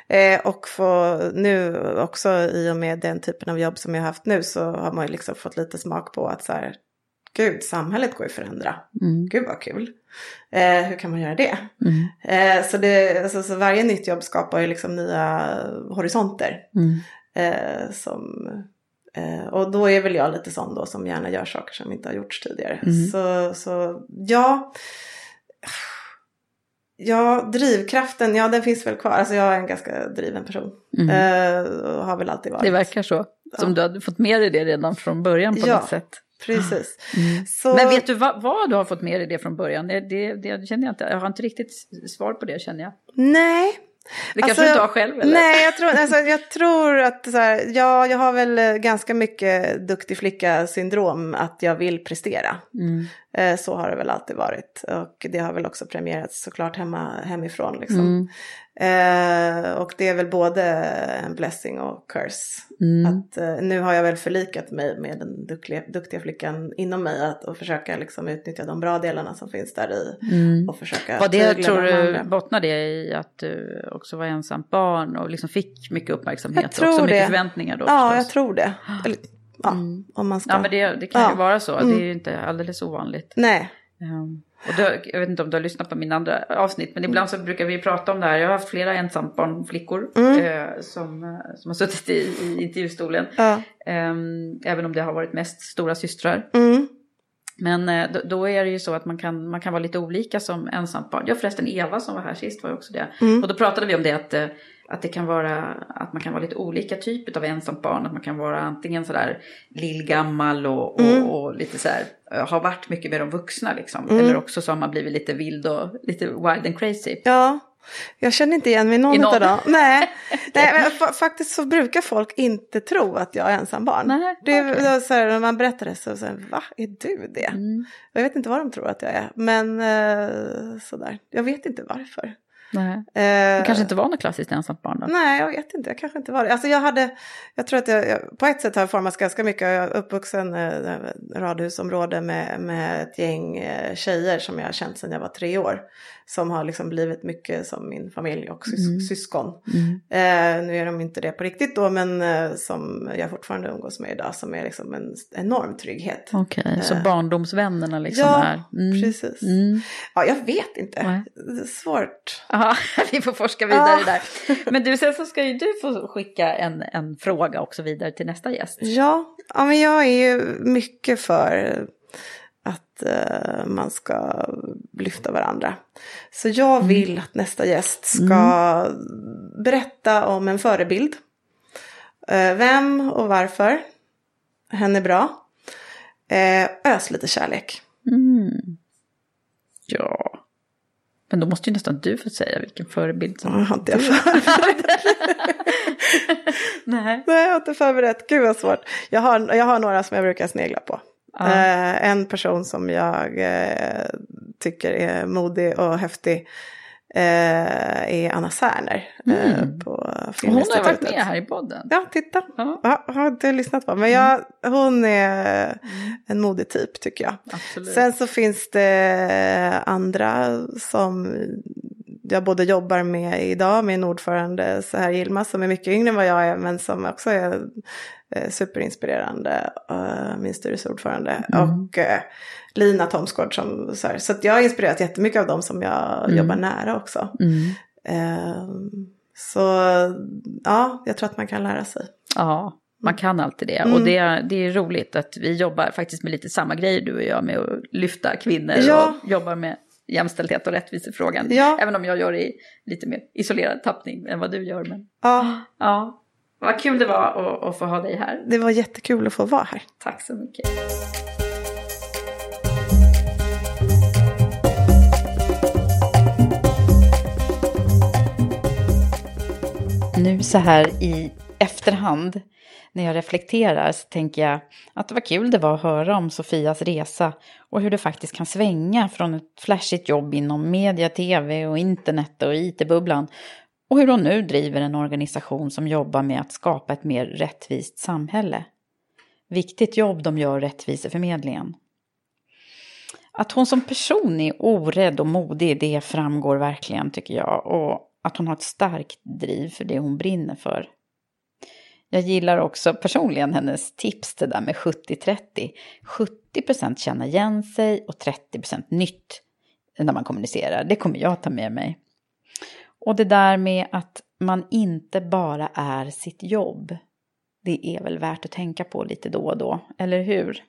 Eh, och få nu också i och med den typen av jobb som jag har haft nu så har man ju liksom fått lite smak på att så här, gud, samhället går ju att förändra. Gud vad kul. Eh, hur kan man göra det? Eh, så, det alltså, så varje nytt jobb skapar ju liksom nya horisonter. Eh, som, eh, och då är väl jag lite sån då som gärna gör saker som inte har gjorts tidigare. Så, så ja. Ja, drivkraften, ja den finns väl kvar. Alltså jag är en ganska driven person. Eh, och har väl alltid varit. Det verkar så. Som du hade fått med dig det redan från början på Ja. något sätt. Precis. <gasps> Så, Men vet du vad, vad du har fått med dig det från början? Det, det, det känner jag inte. Jag har inte riktigt svar på det känner jag. Nej. Det kanske du inte har själv eller? Nej, jag tror, alltså, jag tror att så här, ja, jag har väl eh, ganska mycket duktig flicka-syndrom att jag vill prestera. Mm. Eh, så har det väl alltid varit. Och det har väl också premierats såklart hemma, hemifrån. Liksom. Mm. Eh, och det är väl både en blessing och curse. Mm. Att, eh, nu har jag väl förlikat mig med den duktiga, duktiga flickan inom mig. Att, och försöka liksom, utnyttja de bra delarna som finns där i. Och försöka Var det, tror du, andra. bottnar det i att du också var ensamt barn och liksom fick mycket uppmärksamhet Jag och tror också mycket det. förväntningar då Ja, förstås? jag tror det. Eller, ja, om man ska. Ja, men det, det kan Ja. ju vara så. Det är ju inte alldeles ovanligt. Nej, Um, och då, jag vet inte om du har lyssnat på min andra avsnitt, men ibland så brukar vi prata om det här. Jag har haft flera ensambarnflickor mm. eh, som, eh, som har suttit i, i intervjustolen. Ja. Um, även om det har varit mest stora systrar. Mm. Men eh, då, då, är det ju så att man kan, man kan vara lite olika som ensamt barn. Ja förresten Eva som var här sist var ju också det. Mm. Och då pratade vi om det att, eh, att det kan vara att man kan vara lite olika typer av ensamt barn. Att man kan vara antingen sådär lillgammal och, mm. och, och, lite så här, eh, har varit mycket med de vuxna liksom. Mm. Eller också så har man blivit lite vild och lite wild and crazy. Ja, jag känner inte igen mig någon, någon? av dem. Nej, <laughs> Nej faktiskt så brukar folk inte tro att jag är ensambarn. Nej, det är okay. så här, när man berättar det så säger va, är du det? Mm. Jag vet inte vad de tror att jag är, men eh, sådär. Jag vet inte varför. Nej. Eh, kanske inte var något klassiskt ensamt barn då? Nej, jag vet inte. Jag kanske inte var det. Alltså jag hade, jag tror att jag, jag på ett sätt har jag formats ganska mycket. Jag är uppvuxen i eh, radhusområde med, med ett gäng eh, tjejer som jag har känt sedan jag var tre år som har liksom blivit mycket som min familj och sys mm. syskon. Mm. Eh, nu är de inte det på riktigt då, men eh, som jag fortfarande umgås med idag, som är liksom en enorm trygghet. Okej, okay, eh. så barndomsvännerna liksom ja, är? Mm. precis. Mm. Ja, jag vet inte. Nej. Svårt. Ja, <laughs> vi får forska vidare ah. där. Men du, sen så ska ju du få skicka en, en fråga också vidare till nästa gäst. Ja, ja men jag är ju mycket för att uh, man ska lyfta varandra. Så jag mm. vill att nästa gäst ska mm. berätta om en förebild. Uh, vem och varför. Henne bra. Uh, ös lite kärlek. Mm. Ja. Men då måste ju nästan du få säga vilken förebild som... Jag har inte jag förberett. <laughs> Nej. Nej, jag har inte förberett. Gud vad svårt. Jag har, jag har några som jag brukar snegla på. Uh. en person som jag eh, tycker är modig och häftig eh, är Anna Särner mm. på Filminstitutet. Hon har varit med här i podden. Ja, titta. Ja. Jag har inte lyssnat på men jag, hon är mm. en modig typ tycker jag. Absolut. Sen så finns det andra som jag både jobbar med idag, min ordförande så här Yilmaz som är mycket yngre än vad jag är men som också är eh, superinspirerande, uh, min styrelseordförande. Mm. Och uh, Lina Thomsgård som så här, så jag har inspirerat jättemycket av dem som jag mm. jobbar nära också. Mm. Uh, så ja, jag tror att man kan lära sig. Ja, man kan alltid det. Mm. Och det, det är roligt att vi jobbar faktiskt med lite samma grejer du och jag med att lyfta kvinnor ja. och jobbar med jämställdhet och rättvisefrågan. Ja. Även om jag gör det i lite mer isolerad tappning än vad du gör. Men... Ja. ja. Vad kul det var att, att få ha dig här. Det var jättekul att få vara här. Tack så mycket. Nu så här i efterhand när jag reflekterar så tänker jag att det var kul det var att höra om Sofias resa och hur det faktiskt kan svänga från ett flashigt jobb inom media, tv och internet och it-bubblan och hur hon nu driver en organisation som jobbar med att skapa ett mer rättvist samhälle. Viktigt jobb de gör Rättviseförmedlingen. Att hon som person är orädd och modig, det framgår verkligen tycker jag. Och att hon har ett starkt driv för det hon brinner för. Jag gillar också personligen hennes tips det där med 70-30. 70%, känna igen sig och 30% nytt när man kommunicerar. Det kommer jag ta med mig. Och det där med att man inte bara är sitt jobb. Det är väl värt att tänka på lite då och då, eller hur?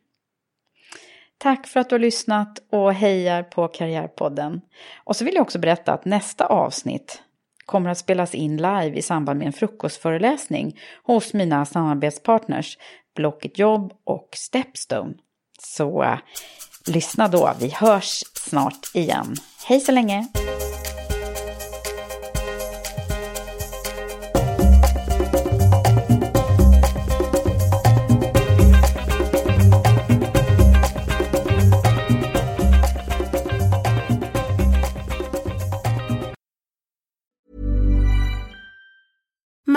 Tack för att du har lyssnat och hejar på Karriärpodden. Och så vill jag också berätta att nästa avsnitt kommer att spelas in live i samband med en frukostföreläsning hos mina samarbetspartners Blocket Jobb och Stepstone. Så eh, lyssna då, vi hörs snart igen. Hej så länge!